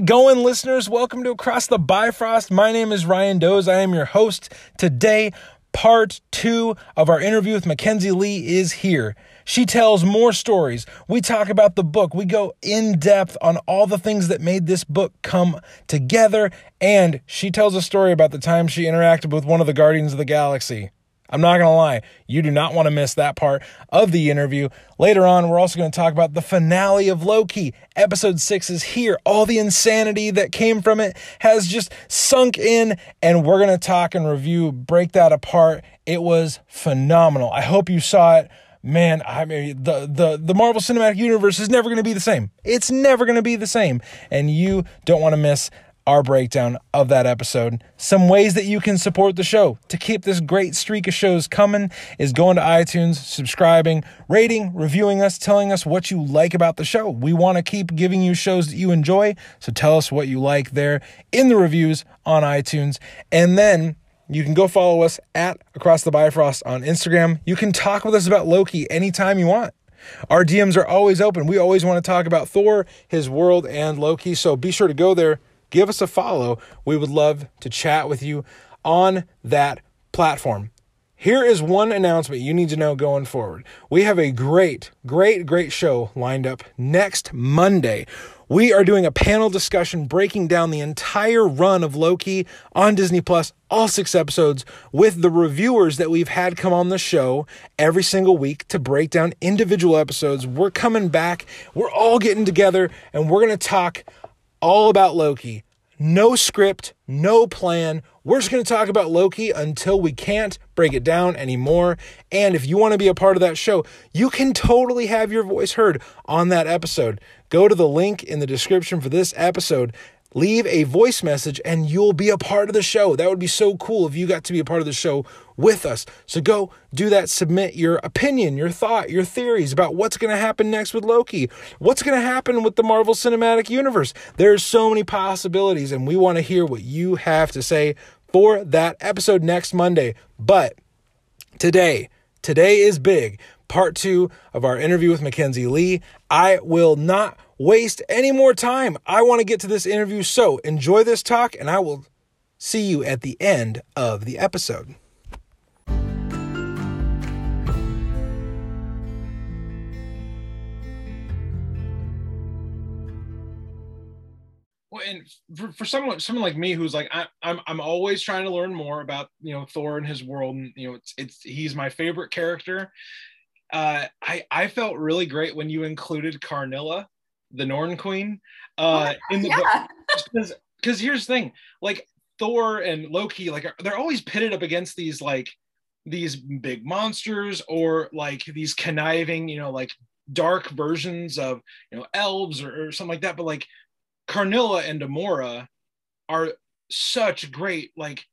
It going, listeners? Welcome to Across the Bifrost. My name is Ryan Doze. I am your host. Today, part two of our interview with Mackenzi Lee is here. She tells more stories. We talk about the book. We go in depth on all the things that made this book come together. And she tells a story about the time she interacted with one of the Guardians of the Galaxy. I'm not going to lie, you do not want to miss that part of the interview. Later on, we're also going to talk about the finale of Loki. Episode 6 is here. All the insanity that came from it has just sunk in, and we're going to talk and review, break that apart. It was phenomenal. I hope you saw it. Man, I mean, the, the, the Marvel Cinematic Universe is never going to be the same. It's never going to be the same. And you don't want to miss our breakdown of that episode. Some ways that you can support the show to keep this great streak of shows coming is going to iTunes, subscribing, rating, reviewing us, telling us what you like about the show. We want to keep giving you shows that you enjoy, so tell us what you like there in the reviews on iTunes. And then you can go follow us at Across the Bifrost on Instagram. You can talk with us about Loki anytime you want. Our DMs are always open. We always want to talk about Thor, his world, and Loki. So be sure to go there give us a follow. We would love to chat with you on that platform. Here is one announcement you need to know going forward. We have a great, great, great show lined up next Monday. We are doing a panel discussion breaking down the entire run of Loki on Disney Plus, all six episodes, with the reviewers that we've had come on the show every single week to break down individual episodes. We're coming back, we're all getting together, and we're going to talk all about Loki. No script, no plan. We're just going to talk about Loki until we can't break it down anymore. And if you want to be a part of that show, you can totally have your voice heard on that episode. Go to the link in the description for this episode leave a voice message and you'll be a part of the show. That would be so cool if you got to be a part of the show with us. So go do that. Submit your opinion, your thought, your theories about what's going to happen next with Loki. What's going to happen with the Marvel Cinematic Universe? There's so many possibilities, and we want to hear what you have to say for that episode next Monday. But today, today is big. Part two of our interview with Mackenzi Lee. I will not waste any more time. I want to get to this interview, so enjoy this talk, and I will see you at the end of the episode. Well, and for, for someone someone like me who's like I, I'm I'm always trying to learn more about you know Thor and his world, and you know it's it's he's my favorite character. Uh, I I felt really great when you included Karnilla the Norn Queen uh, oh in the yeah. because here's the thing, like Thor and Loki, like they're always pitted up against these like these big monsters or like these conniving, you know, like dark versions of you know elves or, or something like that. But like Karnilla and Amora are such great like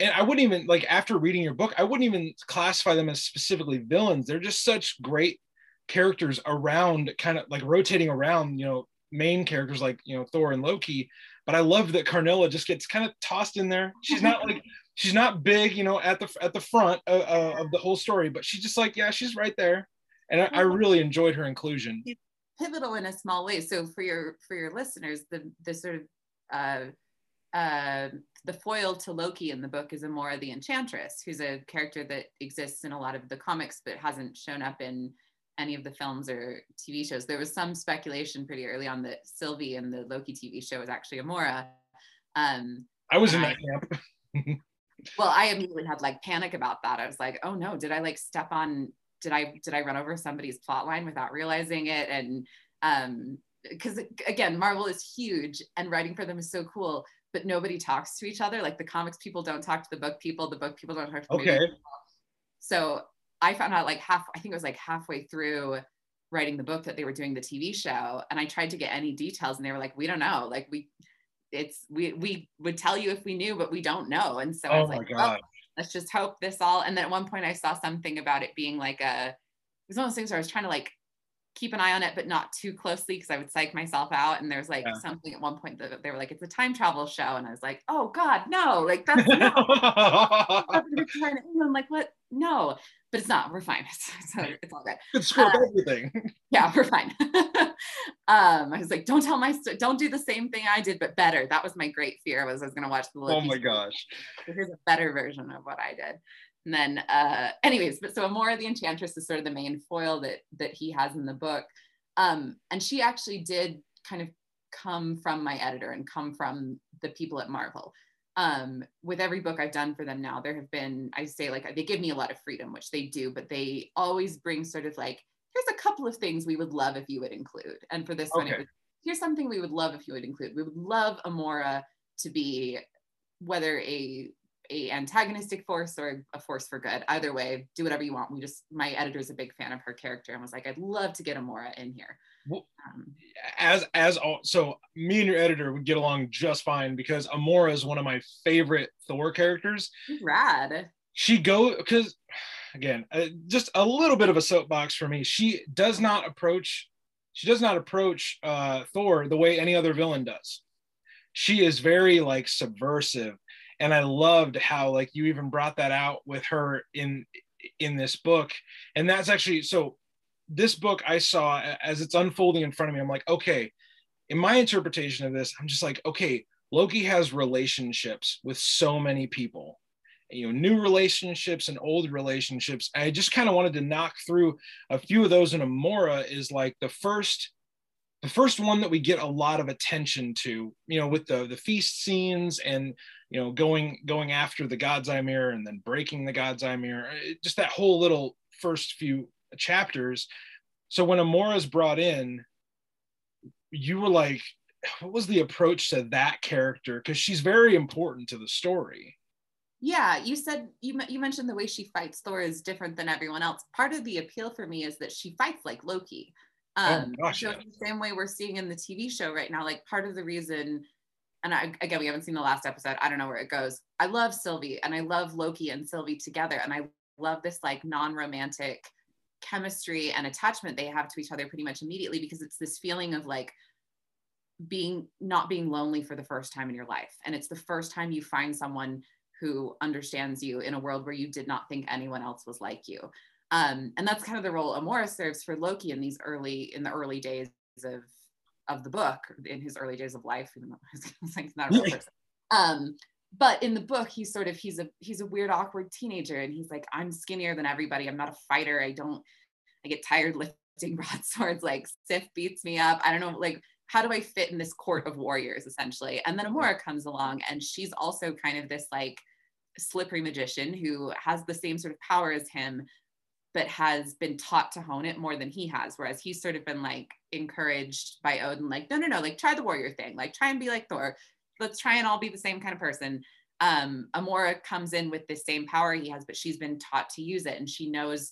and I wouldn't even like after reading your book, I wouldn't even classify them as specifically villains. They're just such great characters around kind of like rotating around you know main characters like you know thor and loki. But i love that karnilla just gets kind of tossed in there. She's not like she's not big you know at the at the front of, of the whole story but she's just like yeah she's right there. And I, I really enjoyed her inclusion. Pivotal in a small way. So for your for your listeners the the sort of uh uh, the foil to Loki in the book is Amora the Enchantress, who's a character that exists in a lot of the comics but hasn't shown up in any of the films or TV shows. There was some speculation pretty early on that Sylvie in the Loki TV show was actually Amora. Um, I was in that camp. well, I immediately had like panic about that. I was like, oh no, did I like step on? Did I did I run over somebody's plot line without realizing it? And um, because again, Marvel is huge, and writing for them is so cool. But nobody talks to each other. Like the comics people don't talk to the book people. The book people don't talk to the okay. People. So I found out like half, I think it was like halfway through writing the book that they were doing the TV show. And I tried to get any details and they were like, we don't know. Like we, it's, we, we would tell you if we knew, but we don't know. And so oh I was oh like, well, let's just hope this all. And then at one point I saw something about it being like a, it was one of those things where I was trying to like keep an eye on it, but not too closely because I would psych myself out. And there's like yeah. something at one point that they were like, it's a time travel show. And I was like, oh God, no, like that's no. and I'm like, what? No, but it's not. We're fine. It's, it's, it's all good. Screw uh, everything. Yeah, we're fine. um, I was like, don't tell my, don't do the same thing I did, but better. That was my great fear. Was I was going to watch the. Oh my gosh. Here's a better version of what I did. And then, uh, anyways, but so Amora the Enchantress is sort of the main foil that that he has in the book, um, and she actually did kind of come from my editor and come from the people at Marvel um, with every book I've done for them now, there have been, I say like, they give me a lot of freedom, which they do, but they always bring sort of like, here's a couple of things we would love if you would include. And for this okay. one, it was, here's something we would love if you would include. We would love Amora to be whether a a antagonistic force or a force for good. Either way, do whatever you want. We just my editor's a big fan of her character and was like, I'd love to get Amora in here. Well, um, as as all, so me and your editor would get along just fine because Amora is one of my favorite Thor characters. Rad. She go because again, uh, just a little bit of a soapbox for me. She does not approach she does not approach uh, Thor the way any other villain does. She is very like subversive, and I loved how like you even brought that out with her in in this book, and that's actually so this book I saw as it's unfolding in front of me, I'm like, okay, in my interpretation of this, I'm just like, okay, Loki has relationships with so many people, you know, new relationships and old relationships. I just kind of wanted to knock through a few of those. And Amora is like the first, the first one that we get a lot of attention to, you know, with the the feast scenes and you know going going after the God's Eye mirror and then breaking the God's Eye mirror. Just that whole little first few chapters. So when Amora's brought in, you were like, what was the approach to that character? Because she's very important to the story. Yeah, you said you you mentioned the way she fights Thor is different than everyone else. Part of the appeal for me is that she fights like Loki. Oh um, oh, gosh, so yeah. the same way we're seeing in the TV show right now. Like part of the reason, and I, again, we haven't seen the last episode. I don't know where it goes. I love Sylvie and I love Loki and Sylvie together, and I love this like non-romantic chemistry and attachment they have to each other pretty much immediately because it's this feeling of like being not being lonely for the first time in your life. And it's the first time you find someone who understands you in a world where you did not think anyone else was like you. Um, and that's kind of the role Amora serves for Loki in these early in the early days of of the book in his early days of life even though he's not a real person. Um, but in the book he's sort of he's a he's a weird awkward teenager and he's like i'm skinnier than everybody. I'm not a fighter. I don't i get tired lifting broadswords. Like sif beats me up. I don't know like how do i fit in this court of warriors essentially? And then amora comes along and she's also kind of this like slippery magician who has the same sort of power as him but has been taught to hone it more than he has whereas he's sort of been like encouraged by odin like no no no like try the warrior thing. Like try and be like thor let's try and all be the same kind of person. Um, Amora comes in with the same power he has, but she's been taught to use it, and she knows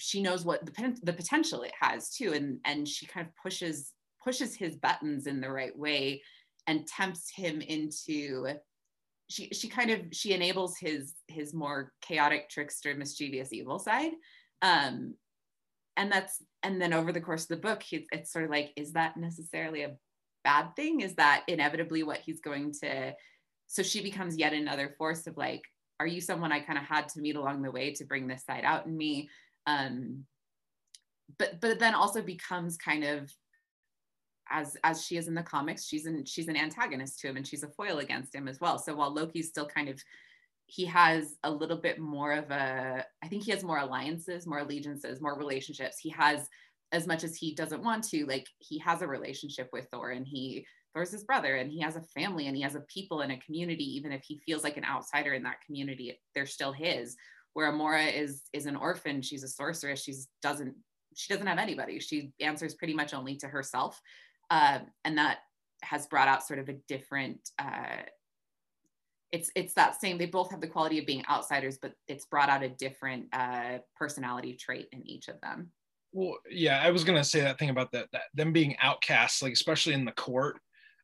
she knows what the, the potential it has too, and and she kind of pushes pushes his buttons in the right way and tempts him into she she kind of she enables his his more chaotic trickster mischievous evil side um and that's and then over the course of the book it's, it's sort of like is that necessarily a bad thing is that inevitably what he's going to so she becomes yet another force of like are you someone i kind of had to meet along the way to bring this side out in me? Um but but then also becomes kind of as as she is in the comics she's an she's an antagonist to him and she's a foil against him as well. So while loki's still kind of he has a little bit more of a i think he has more alliances more allegiances more relationships. He has as much as he doesn't want to, like he has a relationship with Thor and he Thor's his brother and he has a family and he has a people and a community, even if he feels like an outsider in that community, they're still his. Where Amora is is an orphan, she's a sorceress, she's doesn't she doesn't have anybody. She answers pretty much only to herself. Uh, and that has brought out sort of a different uh, it's it's that same they both have the quality of being outsiders but it's brought out a different uh, personality trait in each of them well, yeah, I was gonna say that thing about that, that them being outcasts, like especially in the court,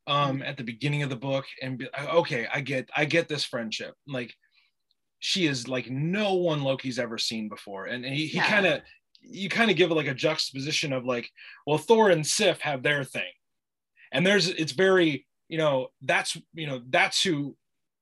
um, mm-hmm. at the beginning of the book, and be, okay, I get, I get this friendship. Like, she is like no one Loki's ever seen before, and he, he yeah. kind of, you kind of give it like a juxtaposition of like, well, Thor and Sif have their thing, and there's, it's very, you know, that's, you know, that's who,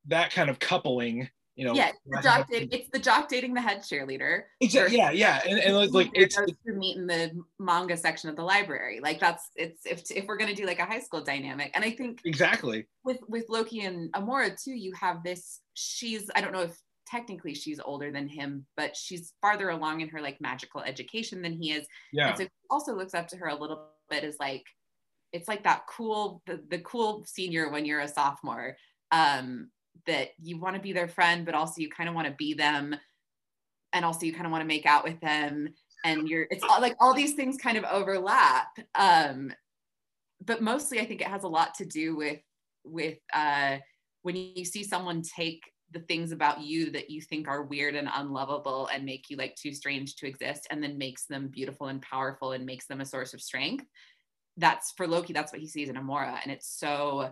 that kind of coupling you know. Yeah, it's the jock, dating, it's the jock dating the head cheerleader. Exactly. Yeah, yeah, and, and it's like it's, to meet in the manga section of the library. Like that's it's if if we're gonna do like a high school dynamic, and I think exactly with with Loki and Amora too, you have this. She's I don't know if technically she's older than him, but she's farther along in her like magical education than he is. Yeah. And so he also looks up to her a little bit as like it's like that cool the, the cool senior when you're a sophomore um that you want to be their friend but also you kind of want to be them and also you kind of want to make out with them and you're it's all like all these things kind of overlap um but mostly i think it has a lot to do with with uh when you see someone take the things about you that you think are weird and unlovable and make you like too strange to exist and then makes them beautiful and powerful and makes them a source of strength that's for loki that's what he sees in amora and it's so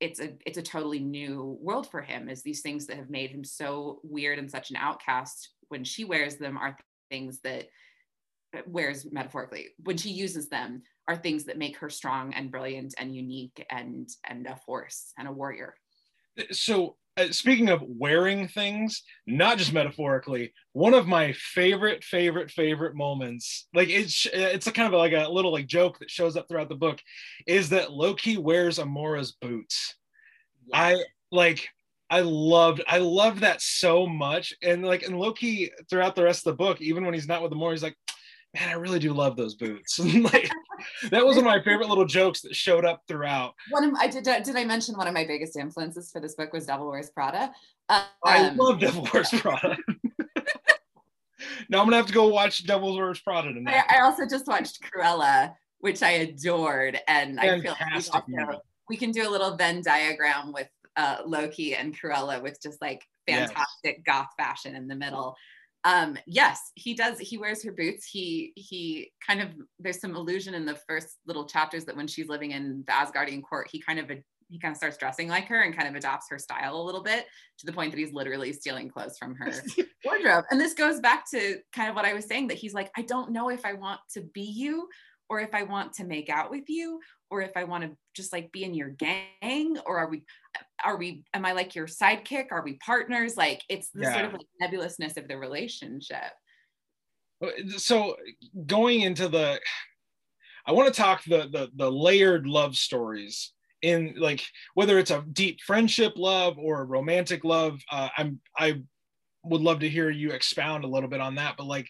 it's a it's a totally new world for him is these things that have made him so weird and such an outcast. When she wears them are things that wears metaphorically. When she uses them are things that make her strong and brilliant and unique and and a force and a warrior. So uh, Uh, speaking of wearing things, not just metaphorically, one of my favorite, favorite, favorite moments, like it's uh, it's a kind of like a little like joke that shows up throughout the book, is that Loki wears Amora's boots. Yeah. I like I loved I loved that so much. And like and Loki throughout the rest of the book, even when he's not with Amora, he's like, man, I really do love those boots. like that was one of my favorite little jokes that showed up throughout. One of I did did I mention one of my biggest influences for this book was Devil Wears Prada. Um, I love Devil Wears Prada. now I'm gonna have to go watch Devil Wears Prada tonight. I, I, also just watched Cruella, which I adored, and Fantastic I feel like we, also, we, can do a little Venn diagram with uh, Loki and Cruella with just like fantastic yes. goth fashion in the middle um yes he does he wears her boots. He he kind of there's some illusion in the first little chapters that when she's living in the asgardian court he kind of he kind of starts dressing like her and kind of adopts her style a little bit to the point that he's literally stealing clothes from her wardrobe. And this goes back to kind of what i was saying that he's like i don't know if i want to be you or if i want to make out with you or if I want to just like be in your gang or are we are we am I like your sidekick? Are we partners? Like it's the yeah. sort of like nebulousness of the relationship. So going into the I want to talk the the the layered love stories in like whether it's a deep friendship love or a romantic love uh, I'm I would love to hear you expound a little bit on that but like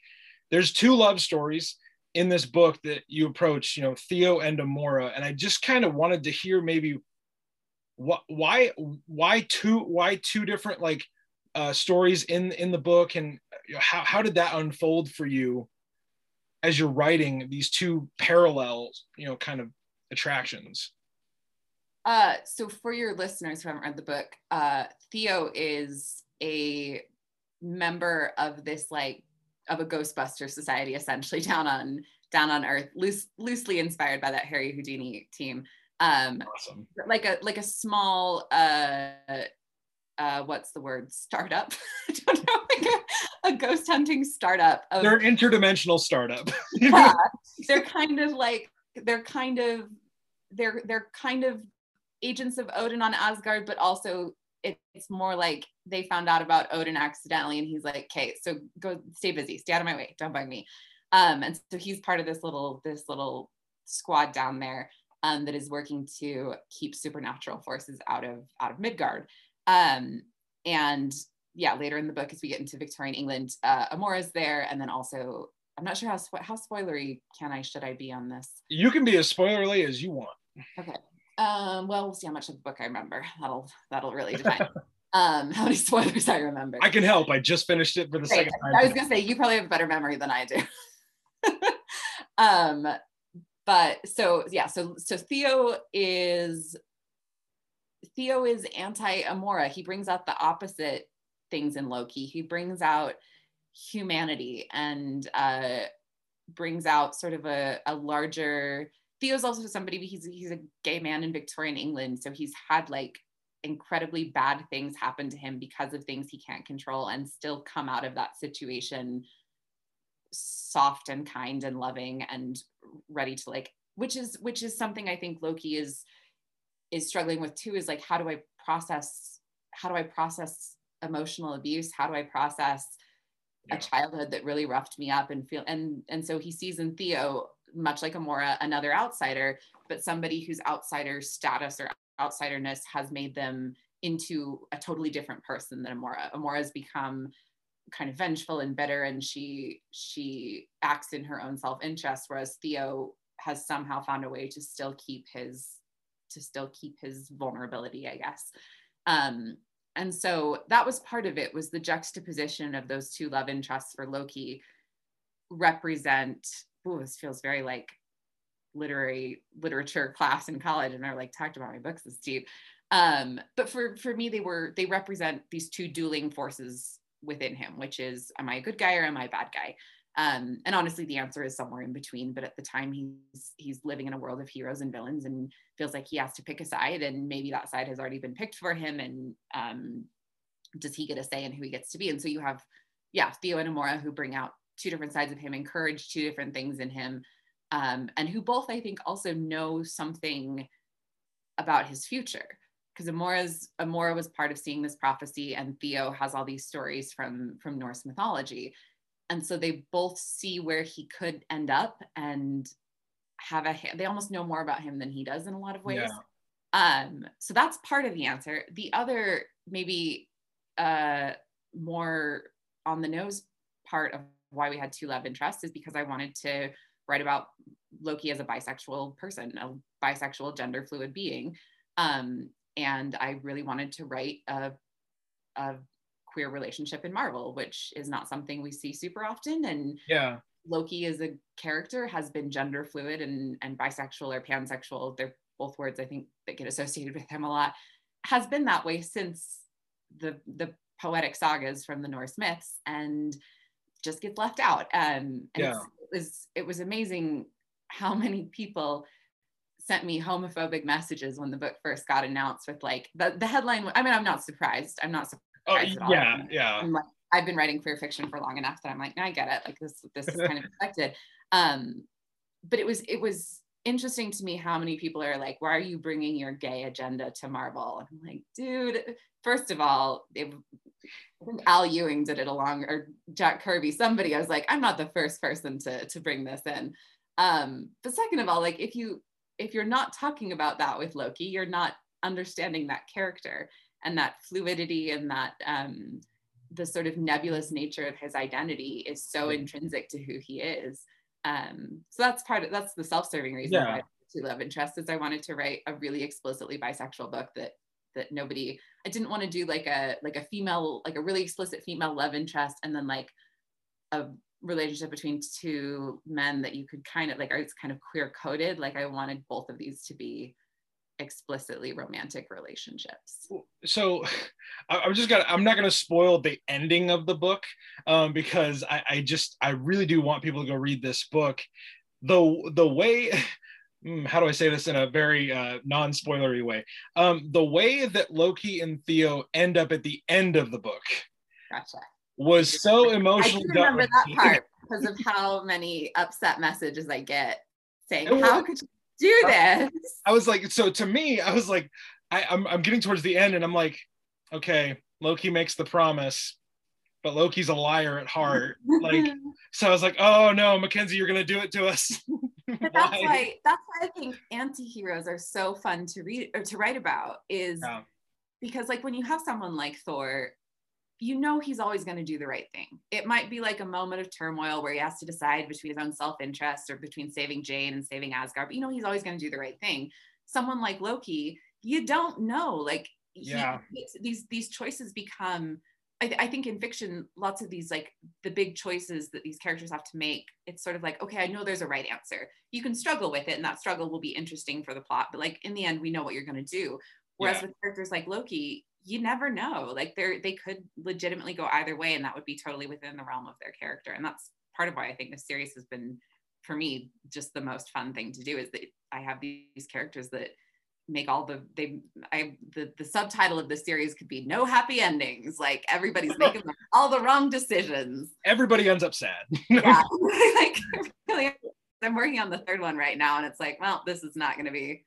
there's two love stories in this book that you approach, you know, Theo and Amora, and I just kind of wanted to hear maybe why why two why two different like uh, stories in in the book, and how how did that unfold for you as you're writing these two parallel, you know, kind of attractions. Uh, so for your listeners who haven't read the book, uh, Theo is a member of this like of a Ghostbuster society, essentially down on down on Earth, loose, loosely inspired by that Harry Houdini team. Um, awesome. Like a like a small uh, uh, what's the word? Startup. I don't know, like a, a ghost hunting startup. Of, they're an interdimensional startup. yeah, they're kind of like they're kind of they're they're kind of agents of Odin on Asgard, but also it's more like they found out about Odin accidentally, and he's like, "Okay, so go stay busy, stay out of my way, don't bug me." Um, and so he's part of this little this little squad down there um, that is working to keep supernatural forces out of out of Midgard. Um, and yeah, later in the book, as we get into Victorian England, uh, Amora's there, and then also I'm not sure how how spoilery can I should I be on this. You can be as spoilerly as you want. Okay. Um, well, we'll see how much of the book I remember. That'll that'll really define um, how many spoilers I remember. I can help. I just finished it for the Great. second time. I was gonna say you probably have a better memory than I do. um, but so yeah, so so Theo is Theo is anti-Amora. He brings out the opposite things in Loki. He brings out humanity and uh, brings out sort of a, a larger Theo's also somebody he's he's a gay man in Victorian England, so he's had like incredibly bad things happen to him because of things he can't control, and still come out of that situation soft and kind and loving and ready to like, which is which is something I think Loki is is struggling with too. Is like, how do I process? How do I process emotional abuse? How do I process yeah. a childhood that really roughed me up and feel and and so he sees in Theo much like Amora another outsider, but somebody whose outsider status or outsiderness has made them into a totally different person than Amora. Amora has become kind of vengeful and bitter and she she acts in her own self-interest whereas Theo has somehow found a way to still keep his to still keep his vulnerability, I guess. Um, and so that was part of it was the juxtaposition of those two love interests for Loki represent oh this feels very like literary literature class in college and I like talked about my books this deep um, but for for me they were they represent these two dueling forces within him which is am I a good guy or am I a bad guy? Um, and honestly the answer is somewhere in between but at the time he's he's living in a world of heroes and villains and feels like he has to pick a side and maybe that side has already been picked for him and um, does he get a say in who he gets to be? And so you have yeah theo and amora who bring out two different sides of him encourage two different things in him um, and who both i think also know something about his future because Amora's Amora was part of seeing this prophecy, and Theo has all these stories from from Norse mythology, and so they both see where he could end up and have a. They almost know more about him than he does in a lot of ways. Yeah. Um, so that's part of the answer. The other, maybe, uh, more on the nose part of why we had two love interests is because I wanted to write about Loki as a bisexual person, a bisexual gender fluid being. Um, and I really wanted to write a, a queer relationship in Marvel, which is not something we see super often. And yeah, Loki as a character has been gender fluid and, and bisexual or pansexual. They're both words I think that get associated with him a lot. Has been that way since the the poetic sagas from the Norse myths and just gets left out. Um, and yeah. it was it was amazing how many people sent me homophobic messages when the book first got announced with like the, the headline i mean i'm not surprised. I'm not surprised oh, yeah yeah. I'm like, i've been writing queer fiction for long enough that i'm like no, i get it. Like this this is kind of expected. Um but it was it was interesting to me how many people are like why are you bringing your gay agenda to marvel? And i'm like dude first of all it, I think Al Ewing did it along, or Jack Kirby, somebody. I was like, I'm not the first person to to bring this in. Um, but second of all, like if you if you're not talking about that with Loki, you're not understanding that character and that fluidity and that um, the sort of nebulous nature of his identity is so intrinsic to who he is. Um, so that's part of that's the self-serving reason yeah. why to love interest is I wanted to write a really explicitly bisexual book that that nobody I didn't want to do like a like a female like a really explicit female love interest and then like a relationship between two men that you could kind of like it's kind of queer coded like i wanted both of these to be explicitly romantic relationships so i'm just gonna i'm not gonna spoil the ending of the book um, because I, I just i really do want people to go read this book the the way hmm, how do I say this in a very uh, non-spoilery way? Um, the way that Loki and Theo end up at the end of the book. Gotcha was so emotional. I remember that part because of how many upset messages I get saying, was, "How could you do this?" I was like, so to me, I was like, I, I'm I'm getting towards the end, and I'm like, okay, Loki makes the promise, but Loki's a liar at heart. like, so I was like, oh no, Mackenzi, you're gonna do it to us. but that's why that's why I think anti-heroes are so fun to read or to write about is yeah. because like when you have someone like Thor you know he's always going to do the right thing. It might be like a moment of turmoil where he has to decide between his own self-interest or between saving Jane and saving Asgard, but you know he's always going to do the right thing. Someone like Loki, you don't know. Like yeah. He, these these choices become I, I, think in fiction, lots of these like the big choices that these characters have to make, it's sort of like, okay, I know there's a right answer. You can struggle with it, and that struggle will be interesting for the plot. But like in the end, we know what you're going to do. Whereas yeah. with characters like Loki, you never know. Like they're they could legitimately go either way, and that would be totally within the realm of their character. And that's part of why I think this series has been, for me, just the most fun thing to do is that I have these characters that make all the they I the, the subtitle of the series could be no happy endings. Like everybody's making all the wrong decisions. Everybody ends up sad. yeah. like really, I'm working on the third one right now, and it's like, well, this is not gonna be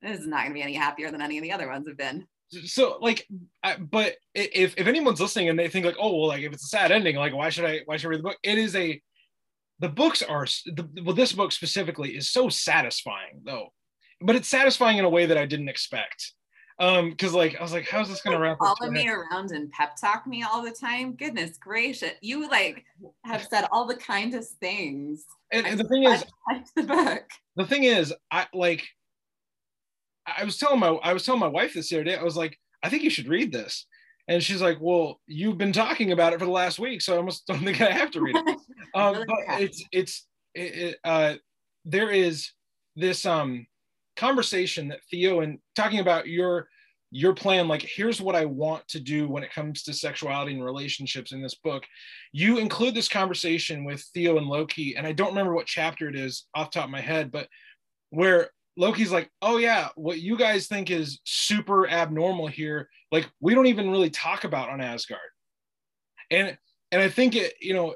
this is not gonna be any happier than any of the other ones have been so like I, but if if anyone's listening and they think like oh well like if it's a sad ending like why should i why should i read the book? It is a the books are the well this book specifically is so satisfying though. But it's satisfying in a way that i didn't expect. Um because like i was like how's this gonna wrap up follow me around and pep talk me all the time. Goodness gracious. You like have said all the kindest things. And, and the thing is the book. the thing is i like I was telling my I was telling my wife this the other day. I was like, I think you should read this. And she's like, Well, you've been talking about it for the last week, so I almost don't think I have to read it. um, but it's it's it, uh, there is this um conversation that Theo and talking about your your plan like here's what i want to do when it comes to sexuality and relationships in this book you include this conversation with theo and loki and i don't remember what chapter it is off top of my head but where Loki's like, oh yeah, what you guys think is super abnormal here, like we don't even really talk about on Asgard. And and I think it, you know,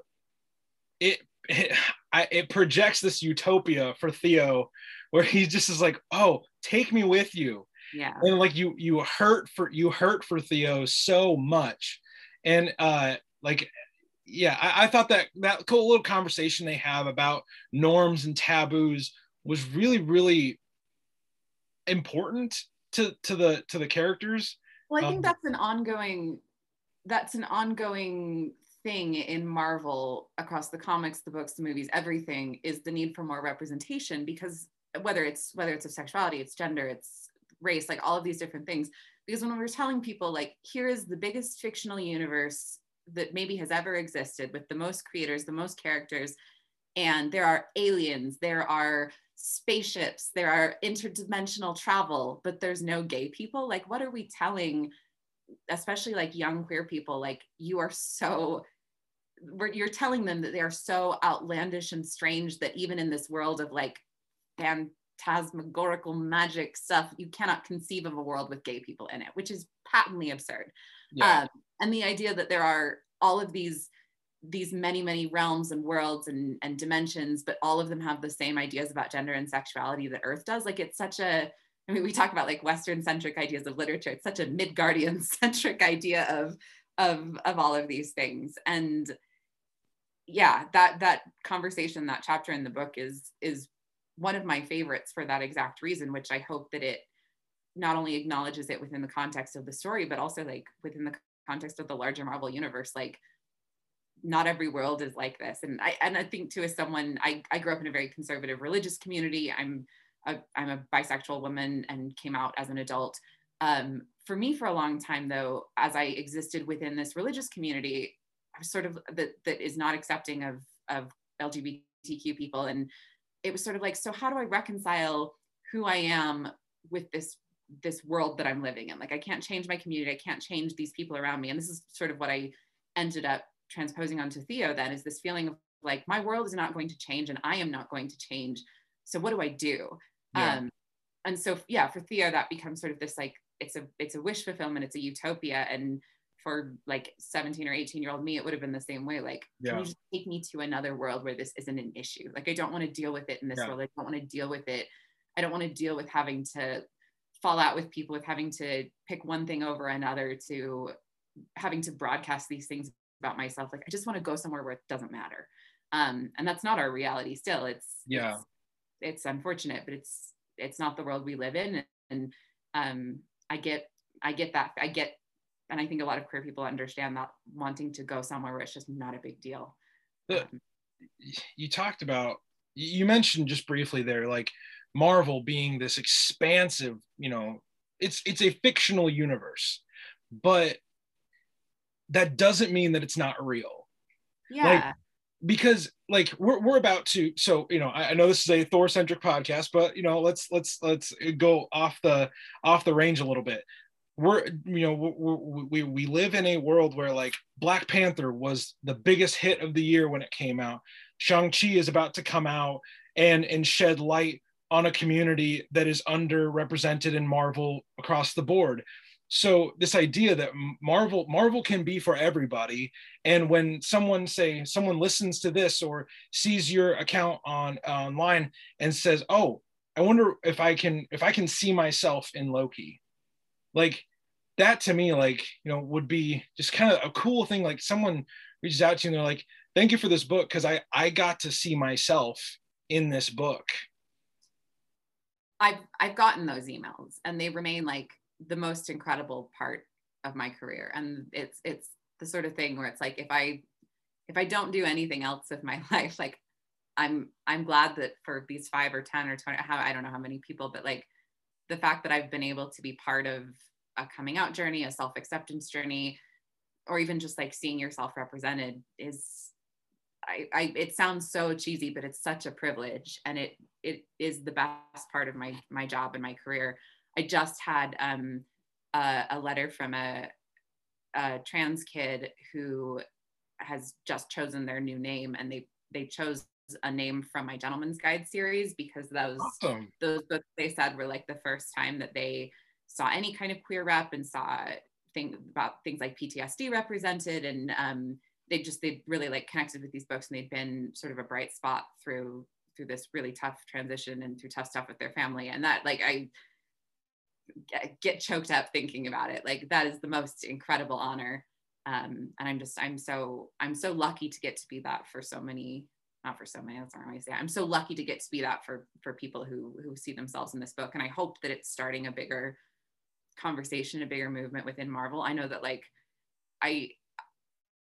it it, I, it projects this utopia for Theo, where he just is like, oh, take me with you. Yeah. And like you you hurt for you hurt for Theo so much, and uh like yeah, I, I thought that that cool little conversation they have about norms and taboos was really really important to to the to the characters. Well i think um, that's an ongoing that's an ongoing thing in marvel across the comics the books the movies everything is the need for more representation because whether it's whether it's of sexuality it's gender it's race like all of these different things. Because when we're telling people like here is the biggest fictional universe that maybe has ever existed with the most creators the most characters and there are aliens there are spaceships, there are interdimensional travel, but there's no gay people. Like, what are we telling, especially like young queer people? Like, you are so, you're telling them that they are so outlandish and strange that even in this world of like phantasmagorical magic stuff, you cannot conceive of a world with gay people in it, which is patently absurd. Yeah. Um, and the idea that there are all of these these many many realms and worlds and, and dimensions but all of them have the same ideas about gender and sexuality that earth does. Like it's such a i mean we talk about like western centric ideas of literature. It's such a midgardian centric idea of of of all of these things. And yeah that that conversation that chapter in the book is is one of my favorites for that exact reason which i hope that it not only acknowledges it within the context of the story but also like within the context of the larger marvel universe. Like not every world is like this. And I and I think too, as someone I, I grew up in a very conservative religious community. I'm a, I'm a bisexual woman and came out as an adult. Um, for me, for a long time though, as I existed within this religious community, I was sort of that that is not accepting of of LGBTQ people, and it was sort of like, so how do I reconcile who I am with this this world that I'm living in? Like, I can't change my community, I can't change these people around me, and this is sort of what I ended up transposing onto Theo then is this feeling of like my world is not going to change and I am not going to change. So what do I do? Yeah. Um, and so yeah, for Theo that becomes sort of this like it's a it's a wish fulfillment, it's a utopia. And for like 17 or 18 year old me, it would have been the same way. Like, yeah. can you just take me to another world where this isn't an issue? Like I don't want to deal with it in this yeah. world. I don't want to deal with it. I don't want to deal with having to fall out with people with having to pick one thing over another to having to broadcast these things about myself like i just want to go somewhere where it doesn't matter. Um and that's not our reality still. It's yeah. it's, it's unfortunate but it's it's not the world we live in. And um i get i get that i get and i think a lot of queer people understand that wanting to go somewhere where it's just not a big deal. Um, you talked about you mentioned just briefly there like marvel being this expansive you know it's it's a fictional universe but that doesn't mean that it's not real. Yeah. Like, because like we're, we're about to so you know I, I know this is a thor centric podcast but you know let's let's let's go off the off the range a little bit we're you know we we, we live in a world where like black panther was the biggest hit of the year when it came out shang-chi is about to come out and and shed light on a community that is underrepresented in marvel across the board so this idea that marvel marvel can be for everybody. And when someone say someone listens to this or sees your account on uh, online and says oh i wonder if i can if i can see myself in loki. Like that to me like you know would be just kind of a cool thing. Like someone reaches out to you and they're like thank you for this book because i i got to see myself in this book. I've i've gotten those emails and they remain like the most incredible part of my career. And it's it's the sort of thing where it's like if i if i don't do anything else with my life like i'm i'm glad that for these five or ten or 20 how i don't know how many people but like the fact that i've been able to be part of a coming out journey a self-acceptance journey or even just like seeing yourself represented is I, I it sounds so cheesy but it's such a privilege. And it it is the best part of my my job and my career i just had um a, a letter from a, a trans kid who has just chosen their new name and they they chose a name from my gentleman's guide series because those awesome. those books they said were like the first time that they saw any kind of queer rep and saw things about things like PTSD represented and um, they just they really like connected with these books and they've been sort of a bright spot through through this really tough transition and through tough stuff with their family and that like I get choked up thinking about it. Like that is the most incredible honor. Um, and I'm just I'm so I'm so lucky to get to be that for so many not for so many that's not what I say I'm so lucky to get to be that for for people who who see themselves in this book. And I hope that it's starting a bigger conversation a bigger movement within Marvel. I know that like I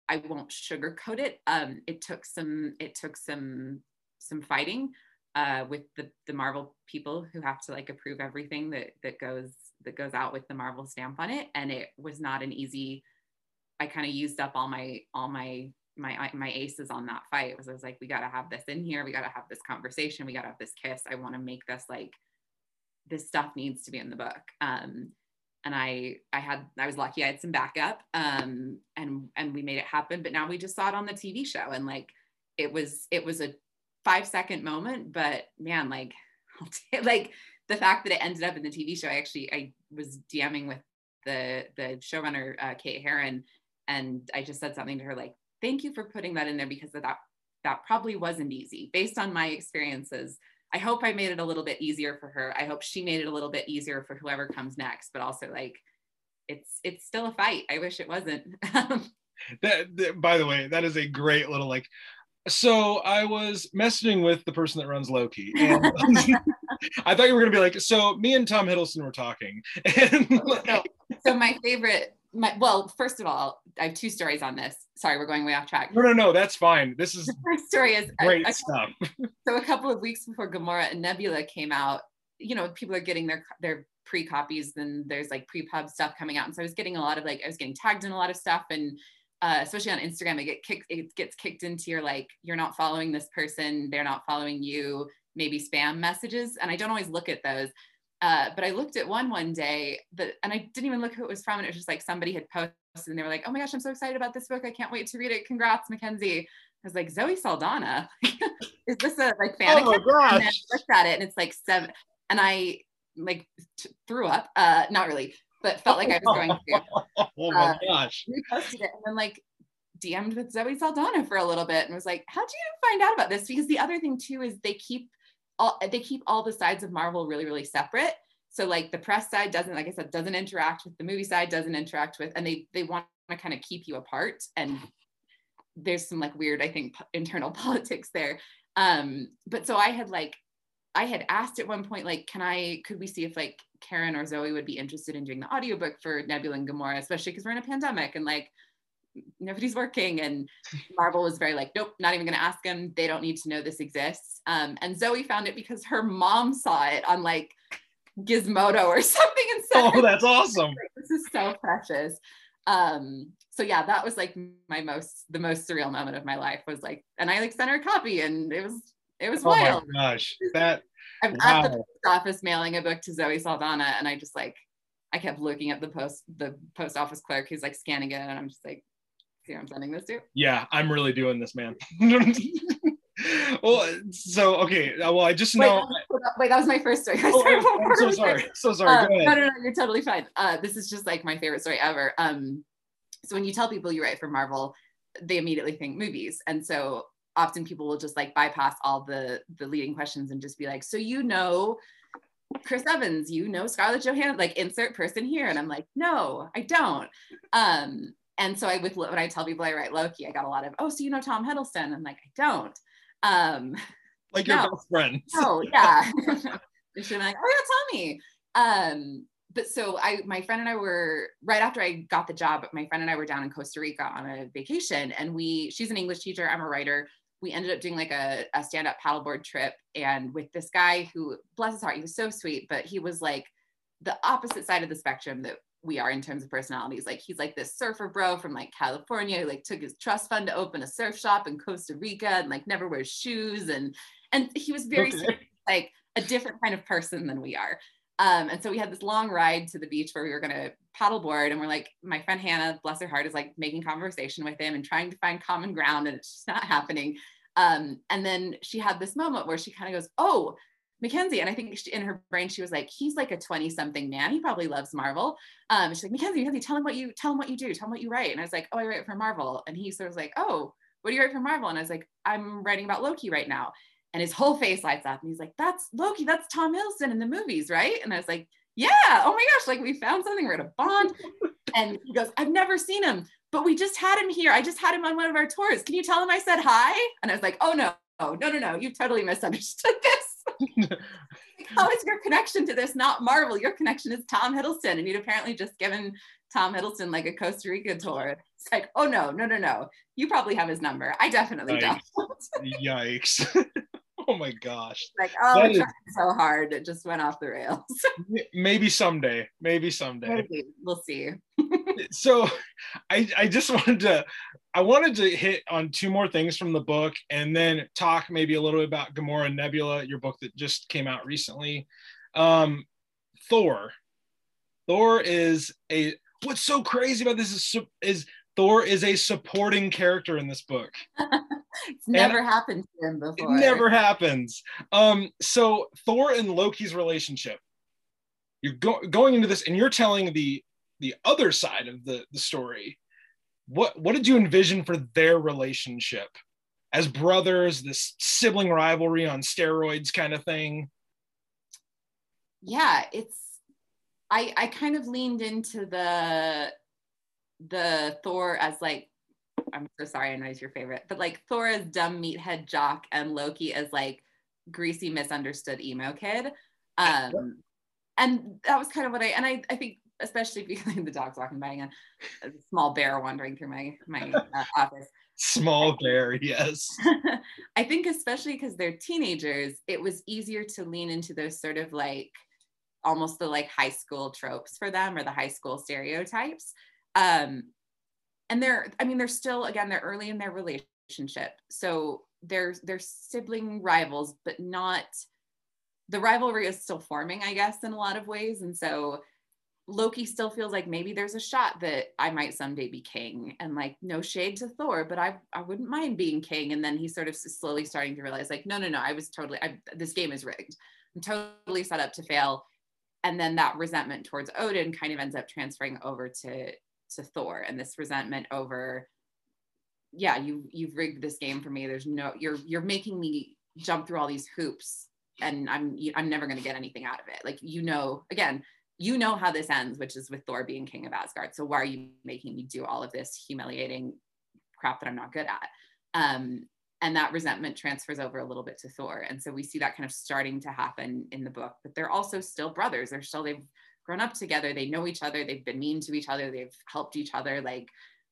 I won't sugarcoat it. Um it took some it took some some fighting uh, with the, the Marvel people who have to like approve everything that that goes that goes out with the Marvel stamp on it, and it was not an easy. I kind of used up all my all my my my aces on that fight. Was I was like, we got to have this in here. We got to have this conversation. We got to have this kiss. I want to make this like this stuff needs to be in the book. Um, and I I had I was lucky I had some backup um, and and we made it happen. But now we just saw it on the TV show and like it was it was a five second moment, but man, like, like the fact that it ended up in the TV show, I actually, I was DMing with the, the showrunner, uh, Kate Herron, and I just said something to her like, thank you for putting that in there because that, that probably wasn't easy based on my experiences. I hope I made it a little bit easier for her. I hope she made it a little bit easier for whoever comes next, but also like, it's, it's still a fight. I wish it wasn't. that, that, by the way, that is a great little like so I was messaging with the person that runs Loki, and I thought you were going to be like, so me and Tom Hiddleston were talking, and like, so, so my favorite, my well, first of all, I have two stories on this. Sorry, we're going way off track. No, no, no, that's fine. This is the first story is uh, great a, a, stuff. so a couple of weeks before Gamora and Nebula came out, you know, people are getting their their pre copies, then there's like pre pub stuff coming out, and so I was getting a lot of like I was getting tagged in a lot of stuff and uh, especially on Instagram, it get kicked, it gets kicked into your like, you're not following this person, they're not following you, maybe spam messages. And I don't always look at those. Uh, but I looked at one one day, but and I didn't even look who it was from. And it was just like somebody had posted and they were like, oh my gosh, I'm so excited about this book. I can't wait to read it. Congrats, Mackenzi. I was like, Zoe Saldana, is this a like fan oh account? Gosh. And I looked at it and it's like seven, and I like t- threw up. Uh, not really, but felt like I was going to. oh my uh, gosh. Reposted it and then like DM'd with Zoe Saldana for a little bit and was like, how'd you find out about this? Because the other thing too is they keep all they keep all the sides of Marvel really, really separate. So like the press side doesn't, like I said, doesn't interact with the movie side, doesn't interact with, and they they want to kind of keep you apart. And there's some like weird, I think, internal politics there. Um, but so I had like I had asked at one point, like, can I, could we see if like Karen or Zoe would be interested in doing the audiobook for Nebula and Gamora, especially because we're in a pandemic and like nobody's working. And Marvel was very like, nope, not even going to ask them. They don't need to know this exists. Um, and Zoe found it because her mom saw it on like Gizmodo or something and said, "Oh, that's awesome! This is so precious." Um, so yeah, that was like my most the most surreal moment of my life was like, and I like sent her a copy, and it was it was oh wild. Oh my gosh, that I'm wow. at the post office mailing a book to Zoe Saldana, and I just like I kept looking at the post the post office clerk who's like scanning it, and I'm just like, see who I'm sending this to? Yeah, I'm really doing this, man. well, so okay. Uh, well, I just wait, know. Wait, that was my first story. Oh, oh I'm so sorry. So sorry. Uh, no, no, no. You're totally fine. Uh, this is just like my favorite story ever. Um, so when you tell people you write for Marvel, they immediately think movies, and so often people will just like bypass all the the leading questions and just be like, so you know Chris Evans, you know Scarlett Johansson, like insert person here. And I'm like, no, I don't. Um, and so I with when I tell people I write Loki, I got a lot of, oh, so you know Tom Hiddleston. I'm like, I don't. Um, like your no. best friend. Oh yeah. She's like, oh yeah, Tommy. Um, but so I, my friend and I were right after I got the job. My friend and I were down in Costa Rica on a vacation, and we, she's an English teacher, I'm a writer. We ended up doing like a, a stand-up paddleboard trip, and with this guy who, bless his heart, he was so sweet, but he was like the opposite side of the spectrum that we are in terms of personalities. Like he's like this surfer bro from like California who like took his trust fund to open a surf shop in Costa Rica and like never wears shoes and and he was very okay. like a different kind of person than we are. Um, and so we had this long ride to the beach where we were going to paddleboard, and we're like, my friend Hannah, bless her heart, is like making conversation with him and trying to find common ground, and it's just not happening. Um, and then she had this moment where she kind of goes, "Oh, Mackenzi," and I think she, in her brain she was like, "He's like a twenty-something man. He probably loves Marvel." Um, she's like, "Mackenzi, Mackenzi, tell him what you tell him what you do. Tell him what you write." And I was like, "Oh, I write for Marvel." And he sort of was like, "Oh, what do you write for Marvel?" And I was like, "I'm writing about Loki right now." And his whole face lights up, and he's like, "That's Loki. That's Tom Hiddleston in the movies, right?" And I was like, yeah, oh my gosh, like we found something, we're at a bond. and he goes, I've never seen him, but we just had him here. I just had him on one of our tours. Can you tell him I said hi? And I was like, oh no, oh no, no, no, you totally misunderstood this. How is your connection to this not Marvel? Your connection is Tom Hiddleston. And you'd apparently just given Tom Hiddleston like a Costa Rica tour. It's like, oh no, no, no, no. You probably have his number. I definitely Yikes. don't. Yikes. oh my gosh. Like, oh, is, so hard. It just went off the rails. maybe someday. Maybe someday. Maybe. We'll see. so I, I just wanted to I wanted to hit on two more things from the book and then talk maybe a little bit about Gamora Nebula, your book that just came out recently. Um, Thor. Thor is a what's so crazy about this is is Thor is a supporting character in this book. it's never and happened to him before. It never happens. Um, so Thor and Loki's relationship. You're go- going into this, and you're telling the the other side of the the story. What what did you envision for their relationship as brothers? This sibling rivalry on steroids, kind of thing. Yeah, it's. I I kind of leaned into the the Thor as like I'm so sorry, I know he's your favorite, but like Thor as dumb meathead jock and Loki as like greasy misunderstood emo kid. Um, and that was kind of what I and I I think especially because the dog's walking by again, a small bear wandering through my my uh, office. Small bear, yes. I think especially because they're teenagers, it was easier to lean into those sort of like almost the like high school tropes for them or the high school stereotypes um, and they're, I mean, they're still, again, they're early in their relationship. So they're, they're sibling rivals, but not, the rivalry is still forming, I guess, in a lot of ways. And so Loki still feels like maybe there's a shot that I might someday be king and like no shade to Thor, but I I wouldn't mind being king. And then he's sort of slowly starting to realize like, no, no, no, I was totally, I, this game is rigged. I'm totally set up to fail. And then that resentment towards Odin kind of ends up transferring over to to Thor and this resentment over yeah you you've rigged this game for me. There's no you're you're making me jump through all these hoops and I'm I'm never going to get anything out of it. Like you know again you know how this ends which is with Thor being king of Asgard. So why are you making me do all of this humiliating crap that I'm not good at? Um and that resentment transfers over a little bit to Thor. And so we see that kind of starting to happen in the book but they're also still brothers. They're still they've grown up together they know each other they've been mean to each other they've helped each other like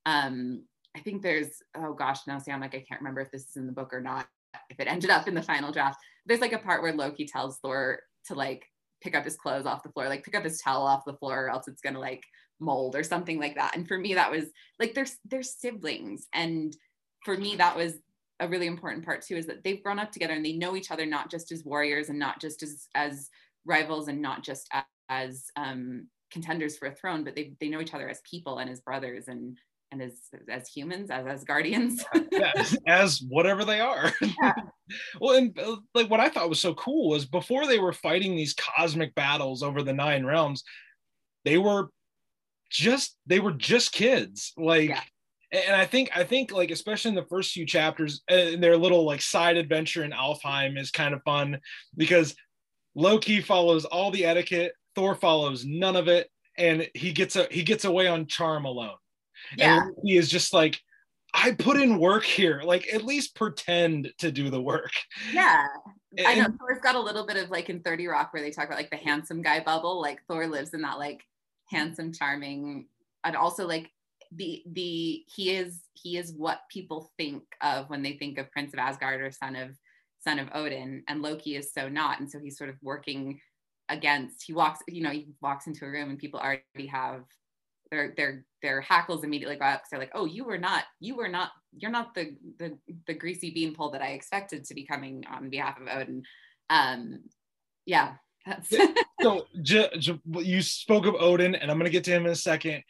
um i think there's oh gosh now see i'm like i can't remember if this is in the book or not if it ended up in the final draft. There's like a part where loki tells thor to like pick up his clothes off the floor like pick up his towel off the floor or else it's gonna like mold or something like that. And for me that was like they're they're siblings. And for me that was a really important part too is that they've grown up together and they know each other not just as warriors and not just as as rivals and not just as, um, contenders for a throne, but they, they know each other as people and as brothers and and as as humans, as as guardians. yeah, as whatever they are. Yeah. well, and uh, like what I thought was so cool was before they were fighting these cosmic battles over the nine realms, they were just they were just kids. Like yeah. and I think I think like especially in the first few chapters, and uh, their little like side adventure in Alfheim is kind of fun because Loki follows all the etiquette. Thor follows none of it, and he gets a he gets away on charm alone. Yeah. And he is just like, I put in work here. Like at least pretend to do the work. Yeah. And, I know Thor's got a little bit of like in 30 Rock where they talk about like the handsome guy bubble. Like Thor lives in that like handsome, charming, and also like the the he is he is what people think of when they think of Prince of Asgard or son of son of Odin, and Loki is so not. And so he's sort of working against he walks, you know, he walks into a room and people already have their their their hackles immediately go up because they're like, oh, you were not, you were not, you're not the the the greasy beanpole that I expected to be coming on behalf of Odin. Um, yeah, so j- j- you spoke of Odin, and I'm gonna get to him in a second.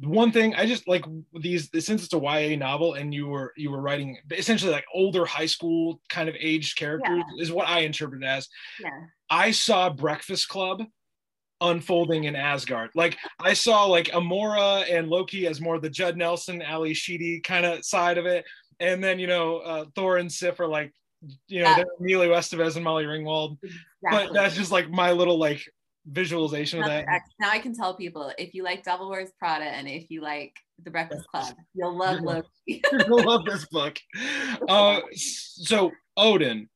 One thing I just like these since it's a YA novel, and you were you were writing essentially like older high school kind of aged characters is what I interpret it as. yeah. I saw Breakfast Club unfolding in Asgard. Like I saw like Amora and Loki as more the Judd Nelson, Ali Sheedy kind of side of it, and then you know uh, Thor and Sif are like you know Yeah. they're Emilio Estevez and Molly Ringwald. But that's just like my little like visualization of that. now I can tell people if you like Devil Wears Prada and if you like The Breakfast Club, you'll love. Loki. You'll love this book. Uh, so Odin,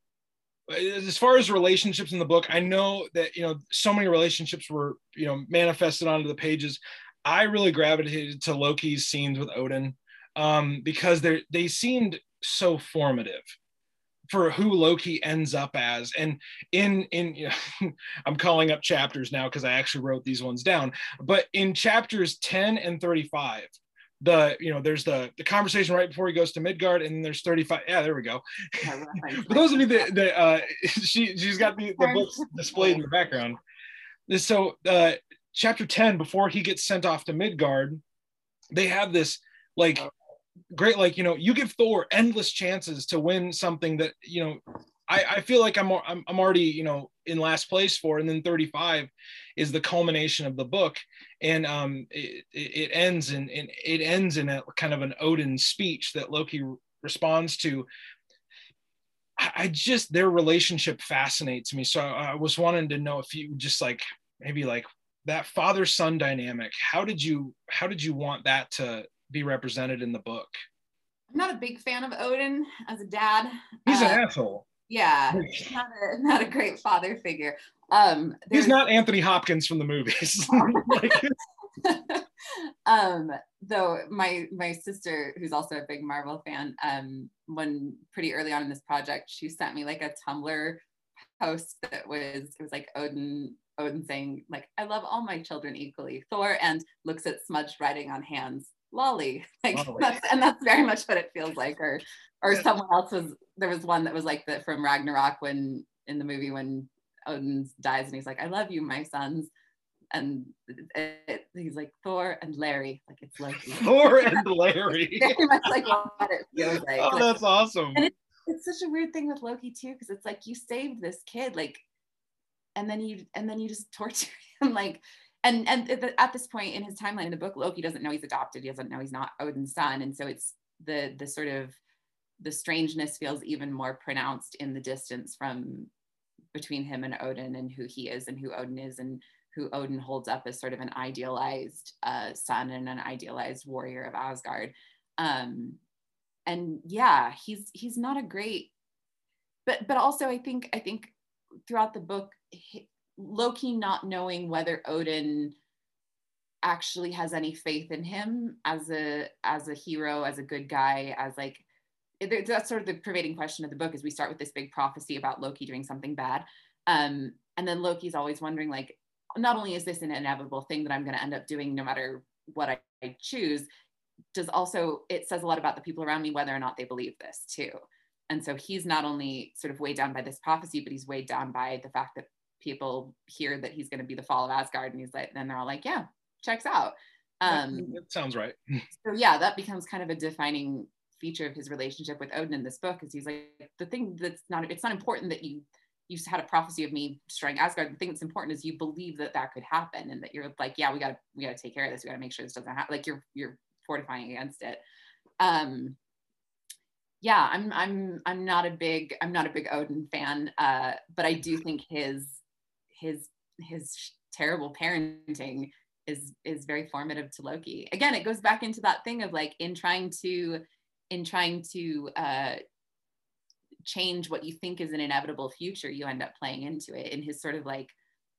as far as relationships in the book, I know that you know so many relationships were you know manifested onto the pages. I really gravitated to Loki's scenes with Odin um, because they they seemed so formative for who Loki ends up as. And in in you know, I'm calling up chapters now because I actually wrote these ones down. But in chapters 10 and 35, the you know there's the the conversation right before he goes to Midgard, and then there's 35. Yeah, there we go. For those of you that, that uh, she she's got the, the books displayed in the background. So uh, chapter 10, before he gets sent off to Midgard, they have this like great like you know you give Thor endless chances to win something that you know I, I feel like I'm, I'm I'm already you know in last place for and then 35 is the culmination of the book and um it, it ends in, in it ends in a kind of an Odin speech that Loki responds to I I just their relationship fascinates me. So I was wanting to know if you just like maybe like that father son dynamic. How did you how did you want that to be represented in the book? I'm not a big fan of Odin as a dad. He's Uh, an asshole. yeah, not a not a great father figure. Um, He's not Anthony Hopkins from the movies. like, um though my my sister who's also a big marvel fan um when pretty early on in this project she sent me like a tumblr post that was it was like odin odin saying like i love all my children equally thor and looks at smudged writing on hands lolly like Lolly. that's and that's very much what it feels like or or someone else was there was one that was like the from ragnarok when in the movie when odin dies and he's like i love you my sons and it, it- he's like Thor and Larry, like it's like Thor and Larry. Very much like what it feels like. Oh, Like, that's awesome. And it's such a weird thing with Loki too, because it's like you saved this kid, like, and then you and then you just torture him, like, and and at this point in his timeline in the book, Loki doesn't know he's adopted. He doesn't know he's not Odin's son, and so it's the the sort of the strangeness feels even more pronounced in the distance from between him and Odin and who he is and who Odin is and who Odin holds up as sort of an idealized uh, son and an idealized warrior of Asgard. Um, and yeah, he's he's not a great, but but also I think I think throughout the book, Loki not knowing whether Odin actually has any faith in him as a as a hero, as a good guy, as like that's sort of the pervading question of the book is we start with this big prophecy about Loki doing something bad. Um, and then Loki's always wondering, like, not only is this an inevitable thing that I'm going to end up doing no matter what I, I choose, does also, it says a lot about the people around me, whether or not they believe this too. And so he's not only sort of weighed down by this prophecy, but he's weighed down by the fact that people hear that he's going to be the fall of Asgard. And he's like, then they're all like, yeah, checks out. Um, that sounds right. so yeah, that becomes kind of a defining feature of his relationship with Odin in this book is he's like the thing that's not it's not important that you you had a prophecy of me destroying Asgard. The thing that's important is you believe that that could happen and that you're like, yeah, we got to we got to take care of this. We got to make sure this doesn't happen. Like you're you're fortifying against it. Um, yeah, I'm I'm I'm not a big I'm not a big Odin fan, uh, but I do think his his his terrible parenting is is very formative to Loki. Again, it goes back into that thing of like in trying to in trying to uh, change what you think is an inevitable future, you end up playing into it in his sort of like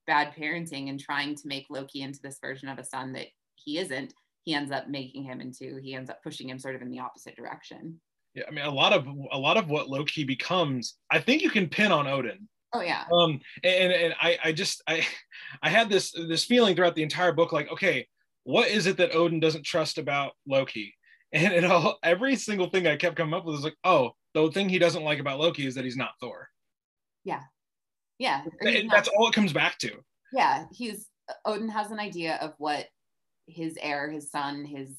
bad parenting and trying to make Loki into this version of a son that he isn't. He ends up making him into. He ends up pushing him sort of in the opposite direction. Yeah, I mean, a lot of a lot of what Loki becomes, I think you can pin on Odin. Oh yeah. Um, and and I I just I I had this this feeling throughout the entire book, like, okay, what is it that Odin doesn't trust about Loki? And it all every single thing I kept coming up with was like, oh, the thing he doesn't like about Loki is that he's not Thor. Yeah. Yeah. And that's all it comes back to. Yeah, he's Odin has an idea of what his heir, his son, his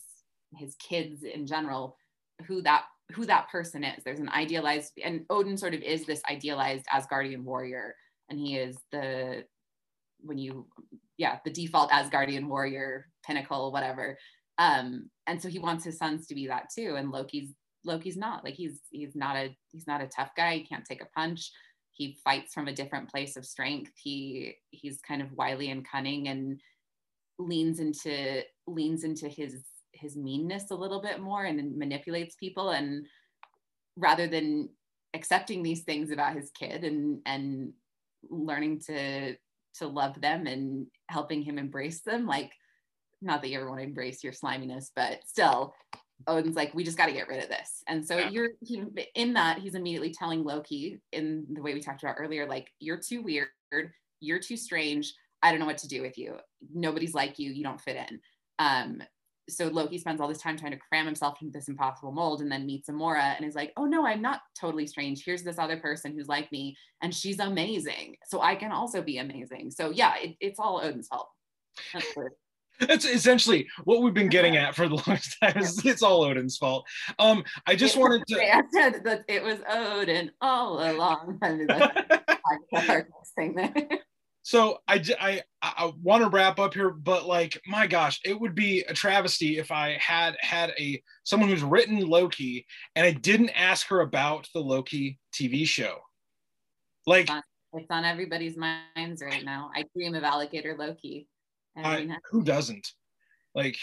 his kids in general, who that who that person is. There's an idealized, and Odin sort of is this idealized Asgardian warrior, and he is the when you yeah the default Asgardian warrior pinnacle whatever. Um, and so he wants his sons to be that too. And Loki's Loki's not like he's he's not a he's not a tough guy. He can't take a punch. He fights from a different place of strength. He he's kind of wily and cunning and leans into leans into his his meanness a little bit more and manipulates people and rather than accepting these things about his kid and and learning to to love them and helping him embrace them like not that you ever want to embrace your sliminess but still odin's like we just got to get rid of this. And so yeah. you're he, in that he's immediately telling loki in the way we talked about earlier like you're too weird. You're too strange. I don't know what to do with you. Nobody's like you. You don't fit in. Um so Loki spends all this time trying to cram himself into this impossible mold and then meets Amora and is like, oh no, I'm not totally strange. Here's this other person who's like me and she's amazing. So I can also be amazing. So yeah, it, it's all Odin's fault. That's essentially what we've been getting at for the longest time. Is it's all Odin's fault. Um, I just wanted to. I said that it was Odin all along. the thing there. So I, I, I want to wrap up here, but like, my gosh, it would be a travesty if I had had a someone who's written Loki and I didn't ask her about the Loki TV show. Like, it's on, it's on everybody's minds right now. I dream of alligator Loki. I, who doesn't? Like,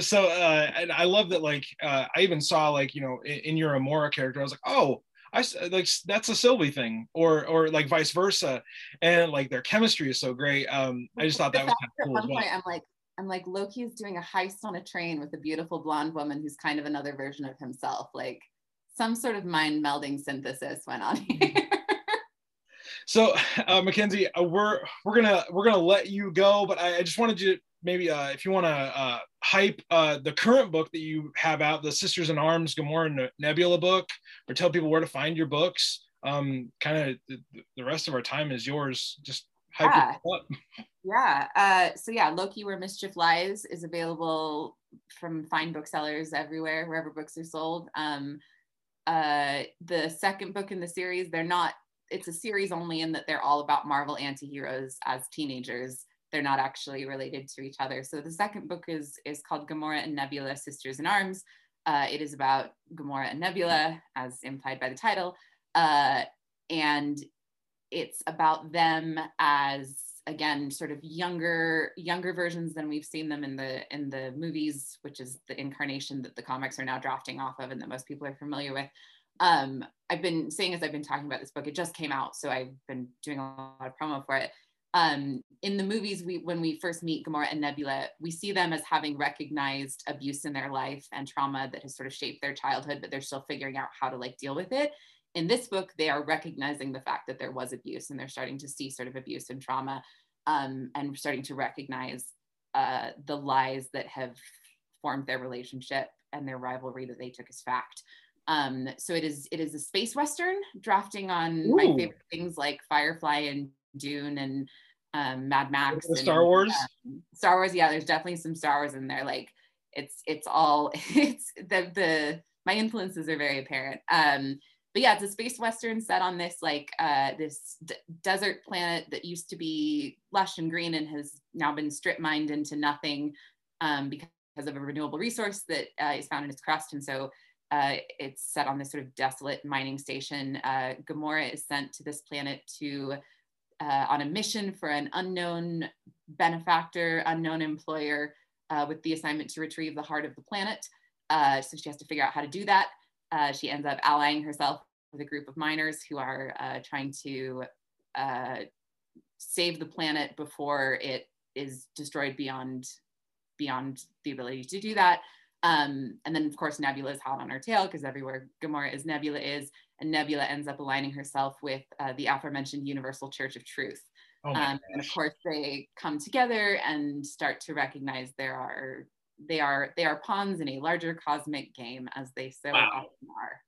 so, uh, and I love that. Like, uh, I even saw like you know in, in your Amora character, I was like, oh, I like that's a Sylvie thing, or or like vice versa, and like their chemistry is so great. Um, I just thought that was kind of cool. At one point, I'm like, I'm like Loki is doing a heist on a train with a beautiful blonde woman who's kind of another version of himself. Like some sort of mind melding synthesis went on here. so, uh, Mackenzi, uh, we're we're gonna we're gonna let you go, but I, I just wanted you maybe uh, if you want to uh, hype uh, the current book that you have out, the Sisters in Arms Gamora Nebula book, or tell people where to find your books. Um, kind of the, the, rest of our time is yours. Just hype yeah. it up. Yeah. Uh, so yeah, Loki Where Mischief Lies is available from fine booksellers everywhere, wherever books are sold. Um, uh, the second book in the series, they're not. It's a series only in that they're all about Marvel anti-heroes as teenagers they're not actually related to each other. So the second book is is called Gamora and Nebula, Sisters in Arms. Uh, it is about Gamora and Nebula, as implied by the title, uh, and it's about them as again sort of younger younger versions than we've seen them in the in the movies, which is the incarnation that the comics are now drafting off of and that most people are familiar with. Um, I've been saying as I've been talking about this book, it just came out, so I've been doing a lot of promo for it um, in the movies, we when we first meet Gamora and Nebula, we see them as having recognized abuse in their life and trauma that has sort of shaped their childhood, but they're still figuring out how to like deal with it. In this book, they are recognizing the fact that there was abuse and they're starting to see sort of abuse and trauma um, and starting to recognize uh, the lies that have formed their relationship and their rivalry that they took as fact. Um, so it is it is a space western drafting on Ooh. my favorite things like Firefly and Dune and um, Mad Max. And, Star Wars. Um, Star Wars, yeah. There's definitely some Star Wars in there. Like it's it's all it's the the my influences are very apparent. Um, but yeah, it's a space western set on this like uh, this d- desert planet that used to be lush and green and has now been strip mined into nothing um, because of a renewable resource that uh, is found in its crust. And so uh, it's set on this sort of desolate mining station. Uh, Gamora is sent to this planet to uh, on a mission for an unknown benefactor, unknown employer, uh, with the assignment to retrieve the heart of the planet. Uh, so she has to figure out how to do that. Uh, she ends up allying herself with a group of miners who are uh, trying to uh, save the planet before it is destroyed beyond beyond the ability to do that. Um, and then, of course, Nebula is hot on her tail because everywhere Gamora is, Nebula is. And Nebula ends up aligning herself with uh, the aforementioned Universal Church of Truth. Oh um, and of course, they come together and start to recognize there are they are they are pawns in a larger cosmic game, as they so wow. often are.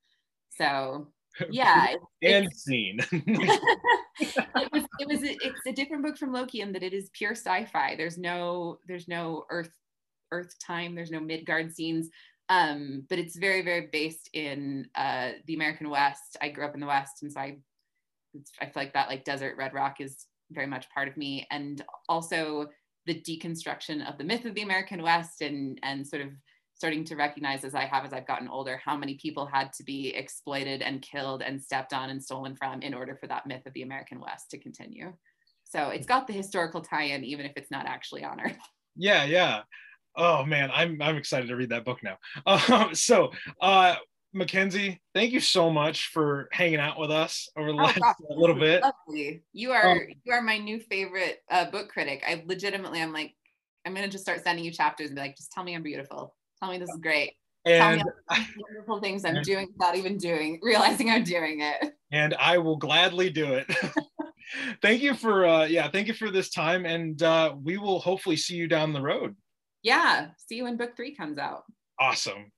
So yeah and scene it was it was it's a different book from loki in that it is pure sci-fi there's no there's no earth earth time there's no midgard scenes um but it's very very based in uh the american west i grew up in the west and so i i feel like that like desert red rock is very much part of me and also the deconstruction of the myth of the american west and and sort of starting to recognize as I have as I've gotten older how many people had to be exploited and killed and stepped on and stolen from in order for that myth of the American West to continue. So it's got the historical tie-in, even if it's not actually on Earth. Yeah, yeah. Oh man, I'm I'm excited to read that book now. Um, so uh, Mackenzi, thank you so much for hanging out with us over the oh, last little bit. Lovely. You are um, you are my new favorite uh, book critic. I legitimately, I'm like, I'm gonna just start sending you chapters and be like, just tell me I'm beautiful. Tell me this is great. And Tell me wonderful things I'm doing without even doing, realizing I'm doing it. And I will gladly do it. thank you for uh yeah, thank you for this time. And uh we will hopefully see you down the road. Yeah. See you when book three comes out. Awesome.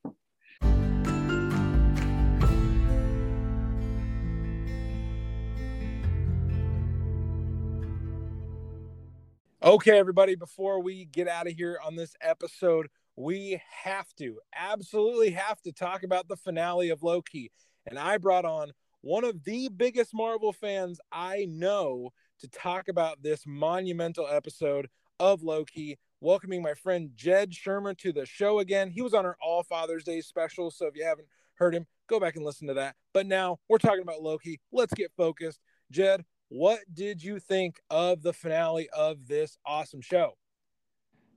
Okay, everybody, before we get out of here on this episode, we have to, absolutely have to talk about the finale of Loki. And I brought on one of the biggest Marvel fans I know to talk about this monumental episode of Loki. Welcoming my friend Jed Shermer to the show again. He was on our All Father's Day special. So if you haven't heard him, go back and listen to that. But now we're talking about Loki. Let's get focused. Jed, what did you think of the finale of this awesome show?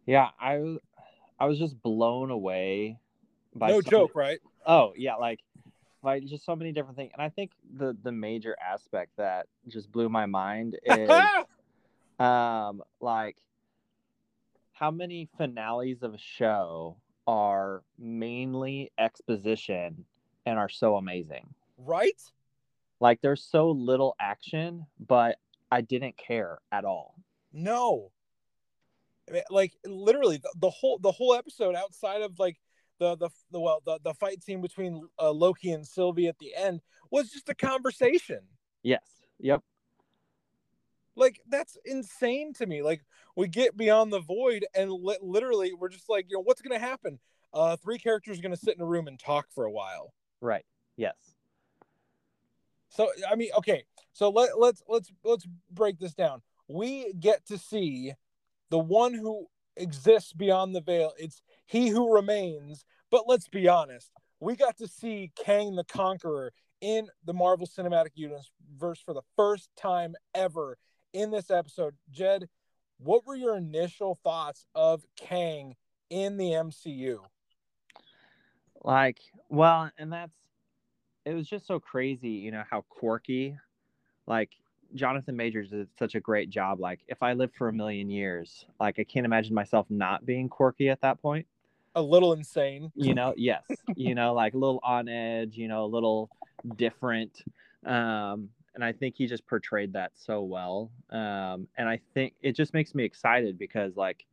Yeah, I I was just blown away by no joke, right? Oh yeah, like by just so many different things. And I think the the major aspect that just blew my mind is um like how many finales of a show are mainly exposition and are so amazing. Right? Like there's so little action, but I didn't care at all. No like literally the, the, whole the whole episode outside of like the the, the well the, the fight scene between uh, Loki and Sylvie at the end was just a conversation. Yes. Yep. Like that's insane to me. Like we get beyond the void and li- literally we're just like, you know, what's going to happen? Uh three characters are going to sit in a room and talk for a while. Right. Yes. So I mean, okay. So let let's let's let's break this down. We get to see the one who exists beyond the veil. It's he who remains. But let's be honest, we got to see Kang the Conqueror in the Marvel Cinematic Universe for the first time ever in this episode. Jed, what were your initial thoughts of Kang in the MCU? Like, well, and that's it was just so crazy, you know, how quirky like Jonathan Majors did such a great job. Like, if I lived for a million years, like I can't imagine myself not being quirky at that point. A little insane. You know, yes. you know, like a little on edge, you know, a little different. Um, and I think he just portrayed that so well. Um, and I think it just makes me excited because like,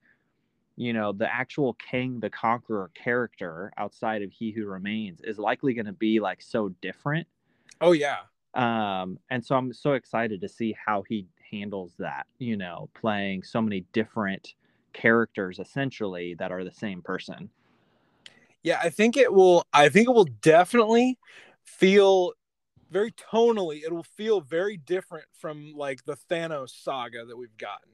you know, the actual Kang the Conqueror character outside of He Who Remains is likely going to be like so different. Oh yeah um, and so I'm so excited to see how he handles that, you know, playing so many different characters essentially that are the same person. Yeah, I think it will I think it will definitely feel very tonally it will feel very different from like the Thanos saga that we've gotten.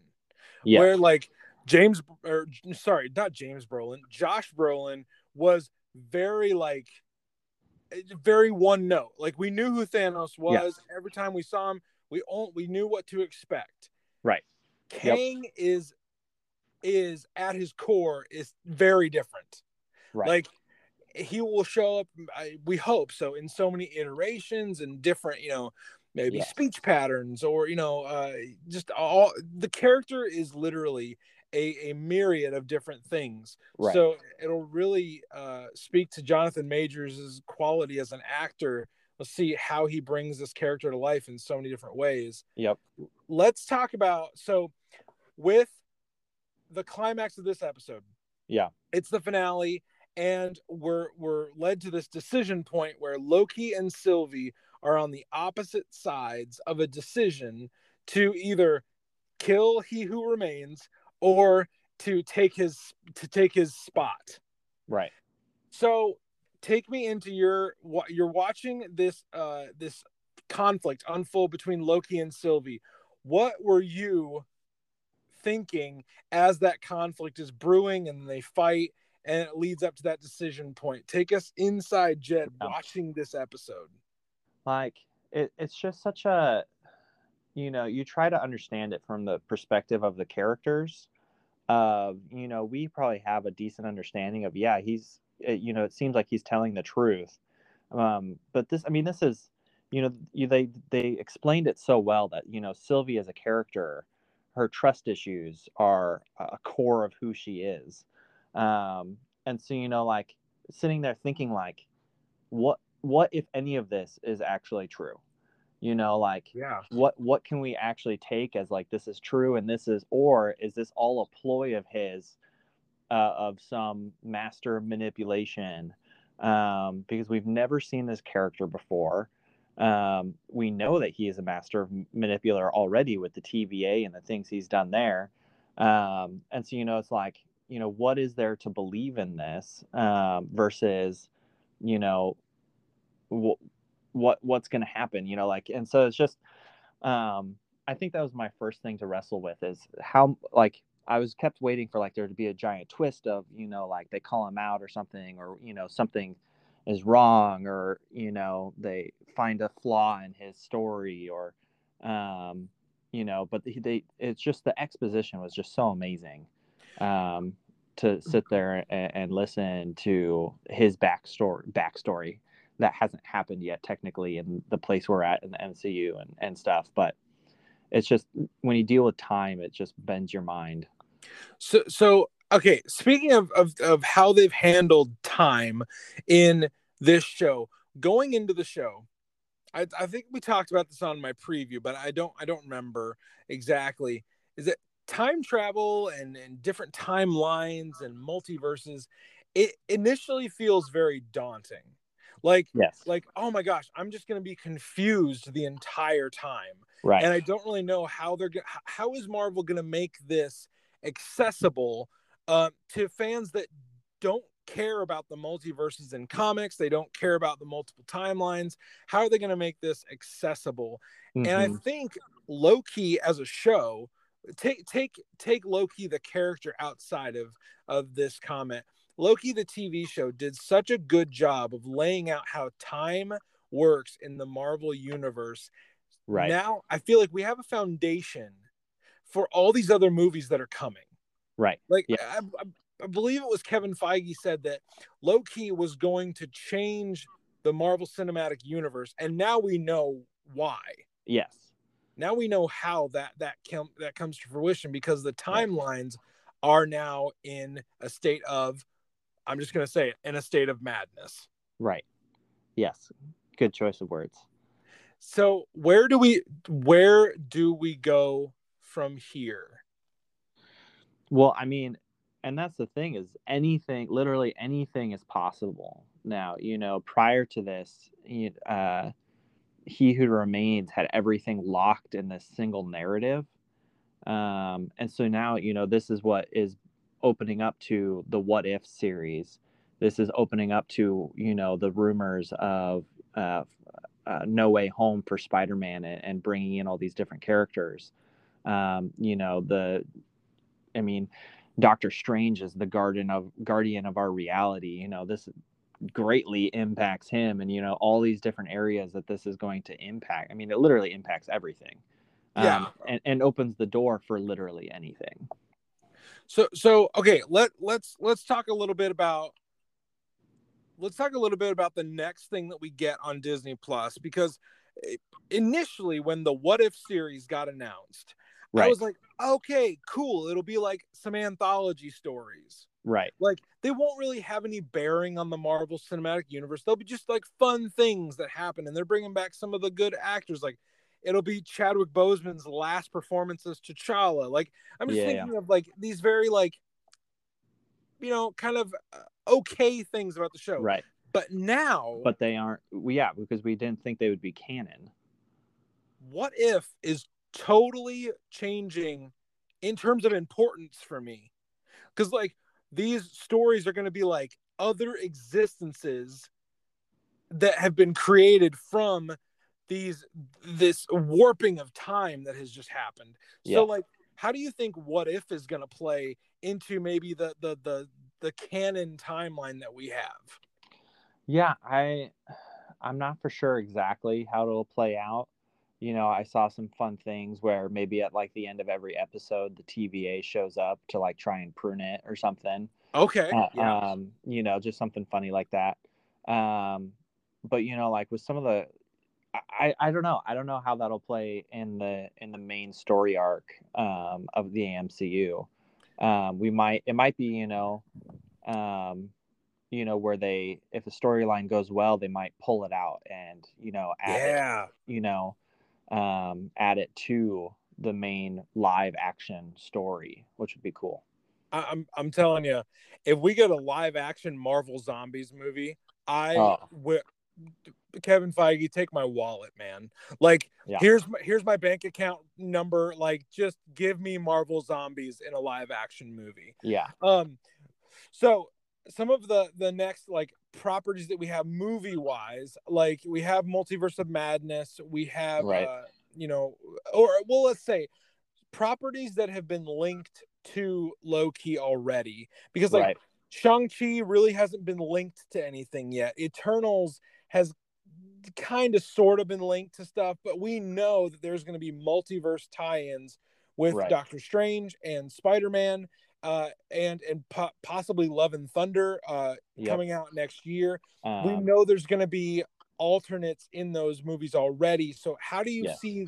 Yeah. Where like James or sorry, not James Brolin, Josh Brolin was very like eh, very one note. Like we knew who Thanos was. Every time we saw him, we all we knew what to expect. Right. Kang yep. is is at his core is very different. Right. Like he will show up I, we hope so in so many iterations and different, you know, maybe speech patterns or you know uh just all the character is literally a, a myriad of different things. Right. So it'll really uh, speak to Jonathan Majors' quality as an actor. Let's see how he brings this character to life in so many different ways. Yep. Let's talk about so with the climax of this episode. Yeah. It's the finale, and we're we're led to this decision point where Loki and Sylvie are on the opposite sides of a decision to either kill he who remains or to take his to take his spot. Right. So take me into your what you're watching this uh this conflict unfold between Loki and Sylvie. What were you thinking as that conflict is brewing and they fight and it leads up to that decision point? Take us inside Jed watching this episode. Like it, it's just such a you know, you try to understand it from the perspective of the characters uh, you know, we probably have a decent understanding of, yeah, he's, you know, it seems like he's telling the truth. Um, but this, I mean, this is, you know, you, they they explained it so well that you know Sylvie as a character, her trust issues are a core of who she is, um, and so you know, like sitting there thinking like, what what if any of this is actually true? you know like yeah. what what can we actually take as like this is true and this is or is this all a ploy of his uh, of some master manipulation? Um, because we've never seen this character before. Um, we know that he is a master manipulator already with the TVA and the things he's done there. Um, and so you know it's like you know what is there to believe in this um, versus you know what what's going to happen you know like and so it's just um i think that was my first thing to wrestle with is how like i was kept waiting for like there to be a giant twist of you know like they call him out or something or you know something is wrong or you know they find a flaw in his story or um you know but they, they it's just the exposition was just so amazing. Um to mm-hmm. sit there and, and listen to his backstory backstory that hasn't happened yet technically in the place we're at in the MCU and, and stuff. But it's just when you deal with time, it just bends your mind. So, so okay. Speaking of, of, of how they've handled time in this show, going into the show, I, I think we talked about this on my preview, but I don't I don't remember exactly. Is it time travel and, and different timelines and multiverses? It initially feels very daunting like, yes. like, oh my gosh, I'm just going to be confused the entire time. Right. And I don't really know how they're going how is Marvel going to make this accessible uh, to fans that don't care about the multiverses in comics. They don't care about the multiple timelines. How are they going to make this accessible? Mm-hmm. And I mm-hmm. think Loki as a show, take take take Loki the character outside of of this comment. Loki, the TV show, did such a good job of laying out how time works in the Marvel universe. Right. Now, I feel like we have a foundation for all these other movies that are coming. Right. Like, yeah. I, I, I believe it was Kevin Feige said that Loki was going to change the Marvel Cinematic Universe, and now we know why. Yes. Now we know how that that com- that comes to fruition because the timelines are now in a state of I'm just going to say it, in a state of madness. Right. Yes. Good choice of words. So, where do we where do we go from here? Well, I mean, and that's the thing is anything, literally anything is possible. Now, you know, prior to this, uh, he who remains had everything locked in this single narrative. Um, and so now, you know, this is what is opening up to the what if series. This is opening up to you know the rumors of uh, uh, No Way Home for Spider-Man and, and, bringing in all these different characters. Um, you know the, I mean, Doctor Strange is the guardian of guardian of our reality. You know this greatly impacts him and you know all these different areas that this is going to impact i mean it literally impacts everything Yeah. um, and, and opens the door for literally anything So so okay, let let's let's talk a little bit about let's talk a little bit about the next thing that we get on Disney Plus because eh, initially when the What If series got announced, I was like, okay, cool. It'll be like some anthology stories. Right Like they won't really have any bearing on the Marvel Cinematic Universe. They'll be just like fun things that happen, and they're bringing back some of the good actors. Like it'll be Chadwick Boseman's last performance as T'Challa. Like I'm just Yeah, yeah. thinking of like these very like, you know, kind of uh, okay things about the show. right But now, but they aren't we- yeah because we didn't think they would be canon what if is totally changing in terms of importance for me because like these stories are going to be like other existences that have been created from these this warping of time that has just happened Yeah. so like how do you think what if is going to play into maybe the the the the canon timeline that we have Yeah, I I'm not for sure exactly how it'll play out. You know, I saw some fun things where maybe at like the end of every episode the TVA shows up to like try and prune it or something. okay Uh, yeah Um, you know, just something funny like that. Um, but you know, like with some of the I, I don't know. I don't know how that'll play in the in the main story arc um, of the AMCU. Um, we might it might be you know, um, you know where they if the storyline goes well they might pull it out and you know add it, yeah you know um, add it to the main live action story, which would be cool. I'm I'm telling you, if we get a live action Marvel Zombies movie, I Oh. Kevin Feige take my wallet, man. Like Yeah. here's my here's my bank account number. Like just give me Marvel Zombies in a live action movie. Yeah, Um, so some of the the next like properties that we have movie wise, like we have Multiverse of Madness, we have Right. uh, you know, or well, let's say properties that have been linked to Loki already, because like right. Shang Chi really hasn't been linked to anything yet. Eternals has kind of sort of been linked to stuff, but we know that there's going to be multiverse tie-ins with Right. Doctor Strange and Spider Man, uh, and and po- possibly Love and Thunder uh, Yep. coming out next year. we Um, know there's going to be alternates in those movies already. So how do you Yes. see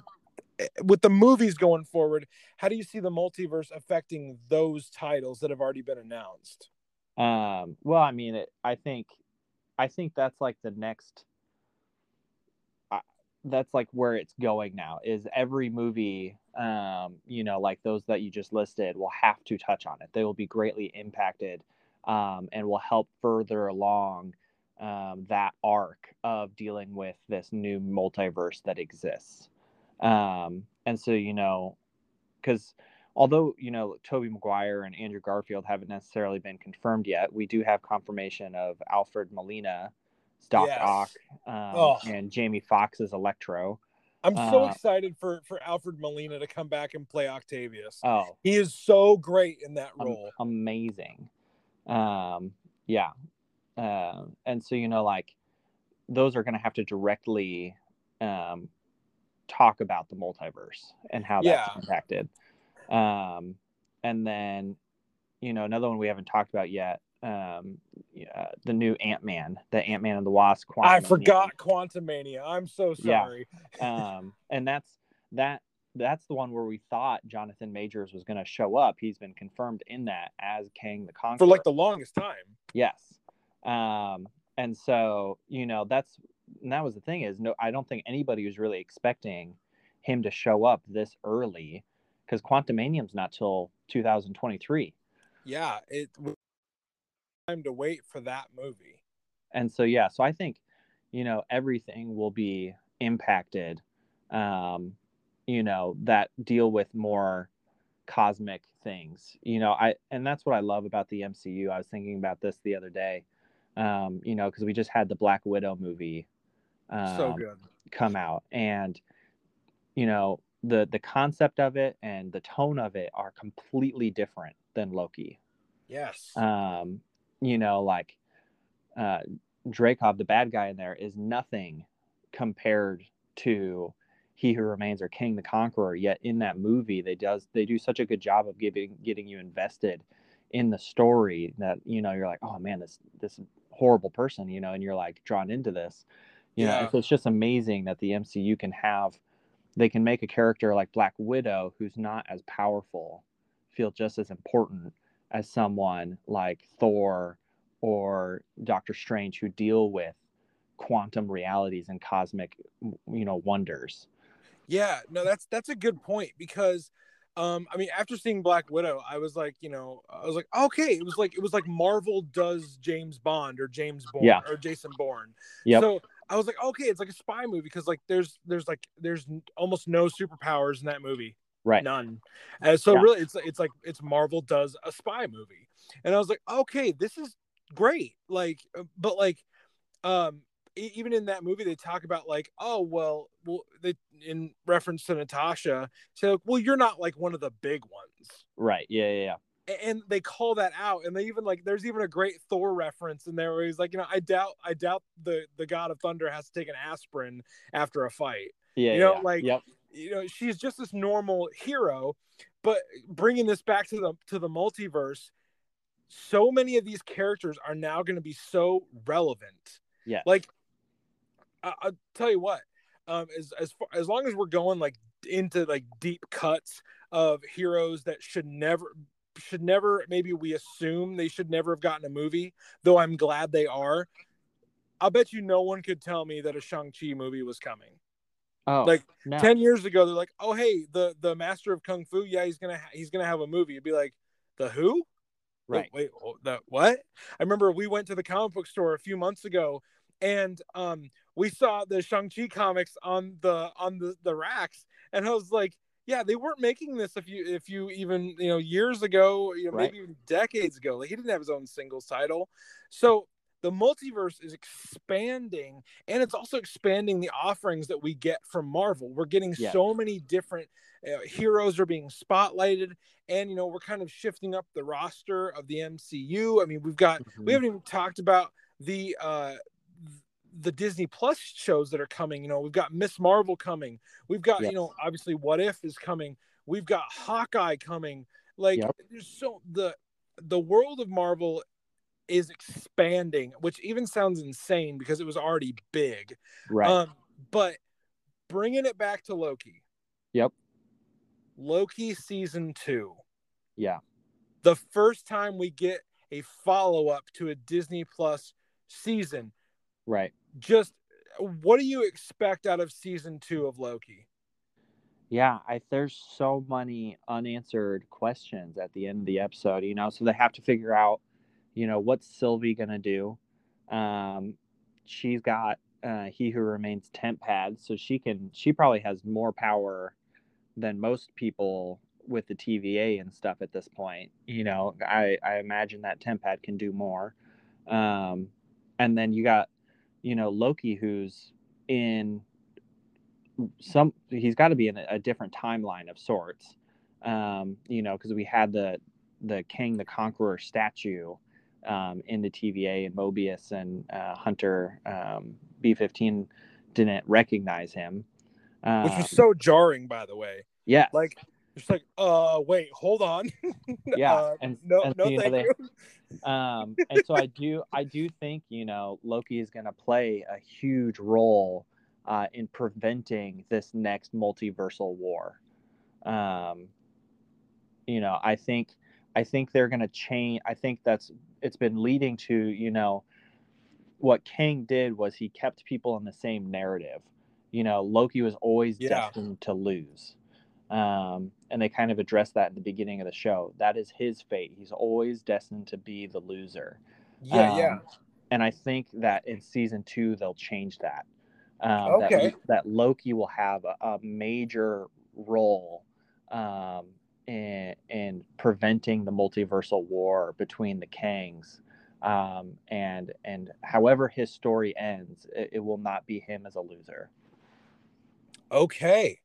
eh, with the movies going forward? How do you see the multiverse affecting those titles that have already been announced? Um, well, I mean, it, I think, I think that's like the next. That's like where it's going now. Is every movie, um, you know, like those that you just listed, will have to touch on it. They will be greatly impacted, um, and will help further along um, that arc of dealing with this new multiverse that exists. Um, and so, you know, because although you know Tobey Maguire and Andrew Garfield haven't necessarily been confirmed yet, we do have confirmation of Alfred Molina, Doc Yes. Ock, um, Oh. and Jamie Foxx as Electro. I'm so Uh, excited for for Alfred Molina to come back and play Octavius. Oh, He is so great in that role. amazing. Um, yeah, um, and so you know, like those are going to have to directly um, talk about the multiverse and how that's Yeah. impacted. Um, and then, you know, another one we haven't talked about yet. Um, yeah, the new Ant Man, the Ant Man and the Wasp. I forgot Quantumania. I'm so Yeah. sorry. um, and that's that that's the one where we thought Jonathan Majors was going to show up. He's been confirmed in that as Kang the Conqueror For like the longest time. yes. Um, and so you know that's and that was the thing is no, I don't think anybody was really expecting him to show up this early because Quantumania's not till 2023. Yeah, it time to wait for that movie. and so yeah so i think you know everything will be impacted um you know that deal with more cosmic things you know i and that's what i love about the mcu i was thinking about this the other day um you know because we just had the black widow movie um, so good. come out and you know the the concept of it and the tone of it are completely different than loki Yes. um you know like uh Dreykov, the bad guy in there, is nothing compared to He Who Remains or Kang the Conqueror. Yet in that movie, they does they do such a good job of giving getting you invested in the story that you know you're like, oh man, this this horrible person, you know, and you're like drawn into this. You Yeah. know, so it's just amazing that the MCU can have they can make a character like Black Widow who's not as powerful feel just as important as someone like Thor or Doctor Strange who deal with quantum realities and cosmic you know wonders. Yeah, no, that's that's a good point because um I mean after seeing Black Widow, I was like, you know, I was like, okay, it was like it was like Marvel does James Bond or James Bourne Yeah. or Jason Bourne. Yeah. So I was like, okay, it's like a spy movie because like there's there's like there's almost no superpowers in that movie. Right. None. And so Yeah. really it's it's like it's Marvel does a spy movie. And I was like, okay, this is great. Like uh, but like um even in that movie they talk about like oh well well they in reference to natasha say like, well you're not like one of the big ones Right. Yeah, yeah, yeah. And they call that out and they even like there's even a great thor reference in there where he's like you know i doubt i doubt the the god of thunder has to take an aspirin after a fight Yeah. You know, yeah. like- Yep. You know she's just this normal hero but bringing this back to the to the multiverse so many of these characters are now going to be so relevant. Yeah like I, i'll tell you what um as as far, as long as we're going like into like deep cuts of heroes that should never should never maybe we assume they should never have gotten a movie though i'm glad they are i'll bet you no one could tell me that a shang-chi movie was coming Oh, like no. 10 years ago they're like oh hey the the master of kung fu yeah he's gonna ha- he's gonna have a movie you'd be like the who right. wait, wait oh, the what i remember we went to the comic book store a few months ago and um we saw the shang-chi comics on the on the the racks and i was like yeah they weren't making this if you if you even you know years ago you know Right. maybe even decades ago like he didn't have his own singles title so the multiverse is expanding and it's also expanding the offerings that we get from marvel we're getting Yeah. so many different uh, heroes are being spotlighted and you know we're kind of shifting up the roster of the mcu i mean we've got Mhm. we haven't even talked about the uh the disney plus shows that are coming you know we've got miss marvel coming we've got Yes. you know obviously what if is coming we've got hawkeye coming like Yep. there's so the the world of marvel is expanding which even sounds insane because it was already big right. um but bringing it back to loki Yep. loki season two yeah. the first time we get a follow-up to a disney plus season Right. just what do you expect out of season two of loki Yeah, I there's so many unanswered questions at the end of the episode, you know, so they have to figure out, you know, what's Sylvie gonna do. Um, she's got uh, he who remains temp pad, so she can she probably has more power than most people with the TVA and stuff at this point. You know, I I imagine that temp pad can do more. Um, and then you got, you know, Loki who's in some he's got to be in a, a different timeline of sorts um you know because we had the the Kang the Conqueror statue um in the tva and mobius and uh, hunter um b15 didn't recognize him. Um, which was so jarring by the way. Yeah like it's like uh wait hold on. Yeah, Uh, and- no and, no you know, thank they- you. um and so i do i do think you know loki is going to play a huge role uh in preventing this next multiversal war. Um you know i think i think they're going to change i think that's it's been leading to you know what Kang did was he kept people in the same narrative you know loki was always Yeah. destined to lose um, and they kind of addressed that at the beginning of the show that is his fate he's always destined to be the loser yeah yeah Um, and I think that in season two they'll change that. Um, that- Okay. That, Loki will have a, a major role um, in in preventing the multiversal war between the Kangs. Um, and and however his story ends, it, it will not be him as a loser. Okay.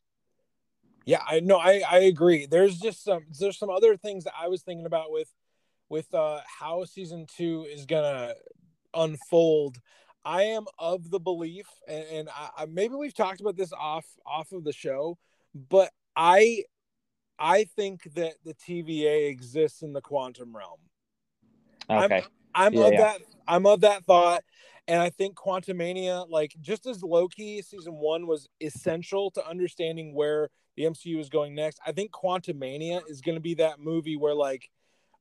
Yeah, I know. I I agree. There's just some there's some other things that I was thinking about with with uh how season two is gonna unfold. I am of the belief, and, and I, maybe we've talked about this off off of the show, but I I think that the TVA exists in the quantum realm. Okay. I'm, I'm Yeah, of yeah. that. I'm of that thought, and I think Quantumania, like just as Loki season one was essential to understanding where the MCU is going next, I think Quantumania is going to be that movie where like,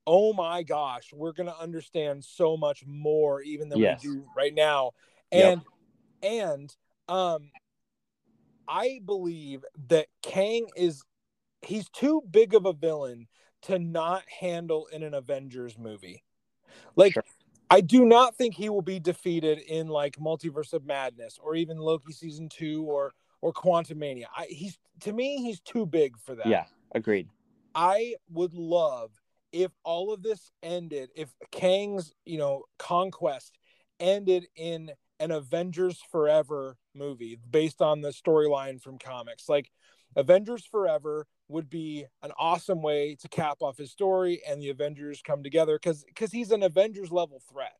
oh my gosh, we're going to understand so much more even than Yes. we do right now, Yep. and and um, I believe that Kang is he's too big of a villain to not handle in an Avengers movie. Like Sure. I do not think he will be defeated in like Multiverse of Madness or even Loki season 2 or or Quantumania. he's to me he's too big for that. Yeah, agreed. I would love if all of this ended, if Kang's, you know, conquest ended in an Avengers Forever movie based on the storyline from comics. Like Avengers Forever would be an awesome way to cap off his story and the Avengers come together because because he's an Avengers level threat.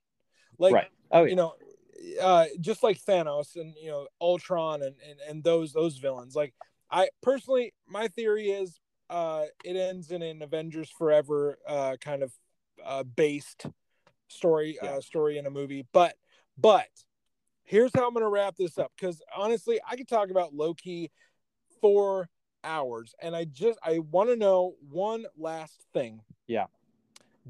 Like right. Oh, yeah. you know, uh, just like Thanos and you know Ultron and, and and those those villains. Like I personally, my theory is uh, it ends in an Avengers Forever uh, kind of uh, based story Yeah. uh, story in a movie. But but here's how I'm gonna wrap this up because honestly, I could talk about Loki for hours, and I just I want to know one last thing. Yeah.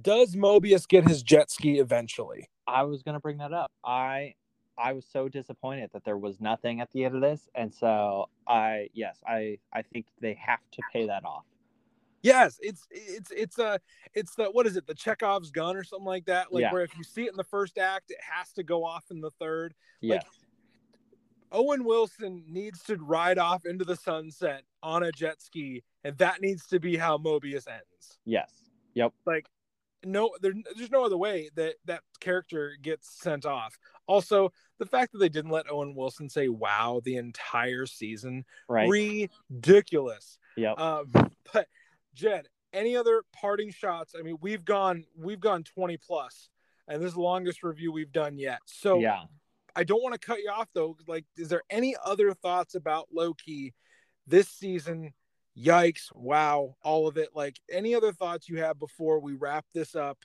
Does Mobius get his jet ski eventually? I was gonna bring that up. I I was so disappointed that there was nothing at the end of this, and so I yes, I I think they have to pay that off. Yes, it's it's it's a it's the what is it the Chekhov's gun or something like that? Like Yeah. where if you see it in the first act, it has to go off in the third. Yes, Like- Owen Wilson needs to ride off into the sunset on a jet ski, and that needs to be how Mobius ends. yes, yep, Like no, there, there's no other way that that character gets sent off. Also, the fact that they didn't let Owen Wilson say "wow" the entire season, right, ridiculous. yep. Um, but Jed, any other parting shots? I mean, we've gone we've gone 20 plus, and this is the longest review we've done yet. So yeah. I don't want to cut you off though. Like, is there any other thoughts about Loki this season? Yikes! Wow! All of it. Like, any other thoughts you have before we wrap this up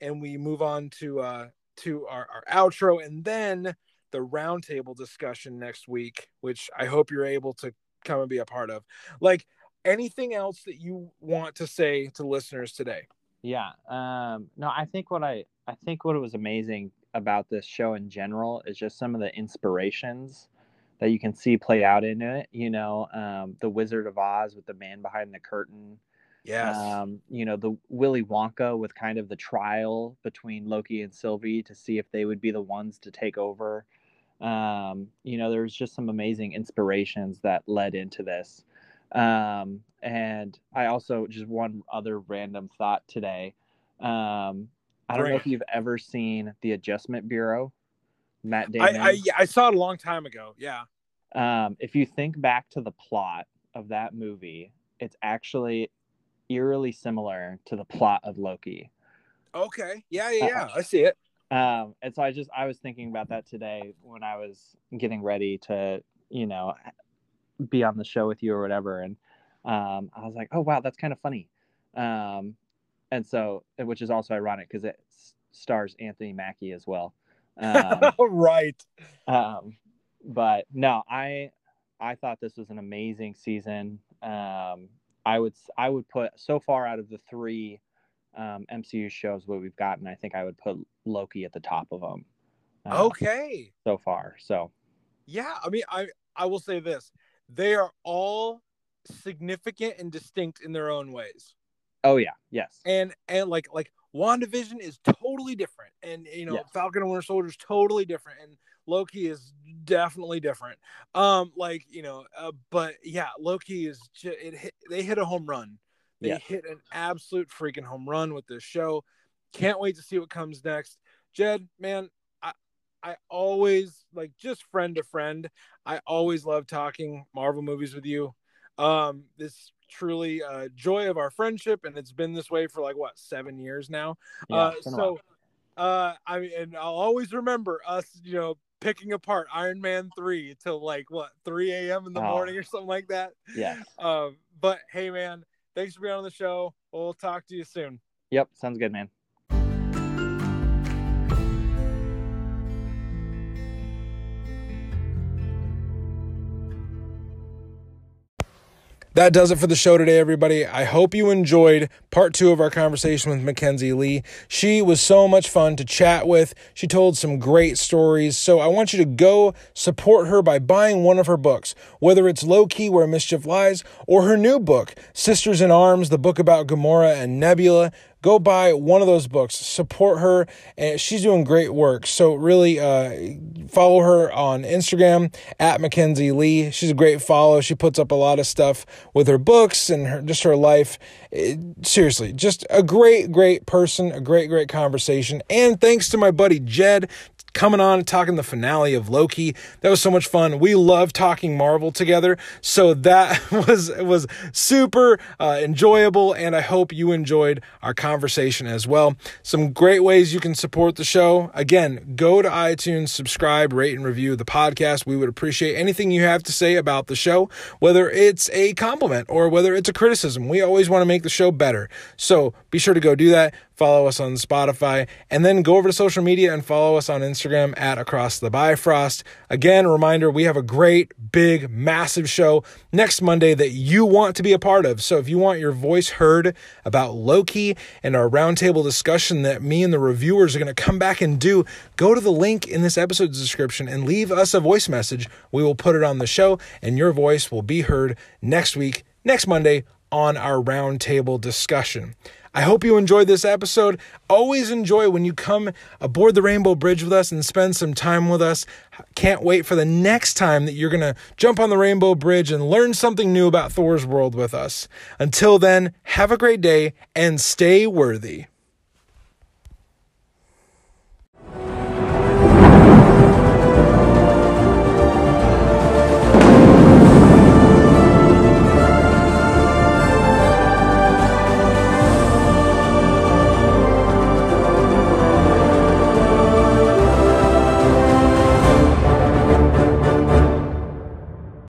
and we move on to uh to our, our outro and then the roundtable discussion next week, which I hope you're able to come and be a part of. Like, anything else that you want to say to listeners today? Yeah. Um, no, I think what I I think what it was amazing about this show in general is just some of the inspirations that you can see play out in it. You know, um, the Wizard of Oz with the man behind the curtain. Yes. Um, you know, the Willy Wonka with kind of the trial between Loki and Sylvie to see if they would be the ones to take over. Um, you know, there's just some amazing inspirations that led into this. Um, and I also just one other random thought today. Um, I don't know if you've ever seen the Adjustment Bureau, Matt I, Damon. I yeah, I saw it a long time ago. Yeah. um, if you think back to the plot of that movie, it's actually eerily similar to the plot of Loki. Okay. Yeah, yeah, yeah. I see it. Um, and so I just I was thinking about that today when I was getting ready to, you know, be on the show with you or whatever, and um, I was like, oh wow, that's kind of funny. Um, and so, which is also ironic because it stars Anthony Mackie as well. Um, right. um, but no, I I thought this was an amazing season. Um, I would I would put so far out of the three um, MCU shows what we've gotten, I think I would put Loki at the top of them. uh, Okay. so far. So Yeah. I mean, I I will say this: they are all significant and distinct in their own ways. Oh yeah, yes, And and like like WandaVision is totally different, and you know Yes. Falcon and Winter Soldier is totally different, and Loki is definitely different. Um, like you know, uh, but yeah, Loki is it hit, they hit a home run. They Yeah. hit an absolute freaking home run with this show. Can't wait to see what comes next. Jed, man, I I always like just friend to friend. I always love talking Marvel movies with you. Um, this truly uh joy of our friendship, and it's been this way for like what seven years now. yeah. uh, it's been a while. so uh I mean, and I'll always remember us, you know, picking apart Iron Man 3 till like what 3 a.m. in the Oh. morning or something like that. Yeah. Um, but hey, man, thanks for being on the show. We'll talk to you soon. Yep. Sounds good, man. That does it for the show today, everybody. I hope you enjoyed part two of our conversation with Mackenzi Lee. She was so much fun to chat with. She told some great stories. So I want you to go support her by buying one of her books, whether it's Loki Where Mischief Lies or her new book, Sisters in Arms, the book about Gamora and Nebula go buy one of those books. Support her and she's doing great work. So really uh, follow her on instagram at mackenzi lee. She's a great follow. She puts up a lot of stuff with her books and her, just her life. It- seriously just a great great person a great great conversation. And thanks to my buddy jed coming on and talking the finale of Loki. That was so much fun. We love talking Marvel together, so that was was super uh, enjoyable, and I hope you enjoyed our conversation as well. Some great ways you can support the show. Again, go to iTunes, subscribe, rate, and review the podcast. We would appreciate anything you have to say about the show, whether it's a compliment or whether it's a criticism. We always want to make the show better, so be sure to go do that follow us on Spotify, and then go over to social media and follow us on Instagram at Across the Bifrost. Again, reminder we have a great, big, massive show next Monday that you want to be a part of. So if you want your voice heard about Loki and our roundtable discussion that me and the reviewers are going to come back and do, go to the link in this episode's description and leave us a voice message. We will put it on the show, and your voice will be heard next week, next Monday, on our roundtable discussion. I hope you enjoyed this episode. Always enjoy when you come aboard the Rainbow Bridge with us and spend some time with us. Can't wait for the next time that you're going to jump on the Rainbow Bridge and learn something new about Thor's world with us. Until then, have a great day and stay worthy.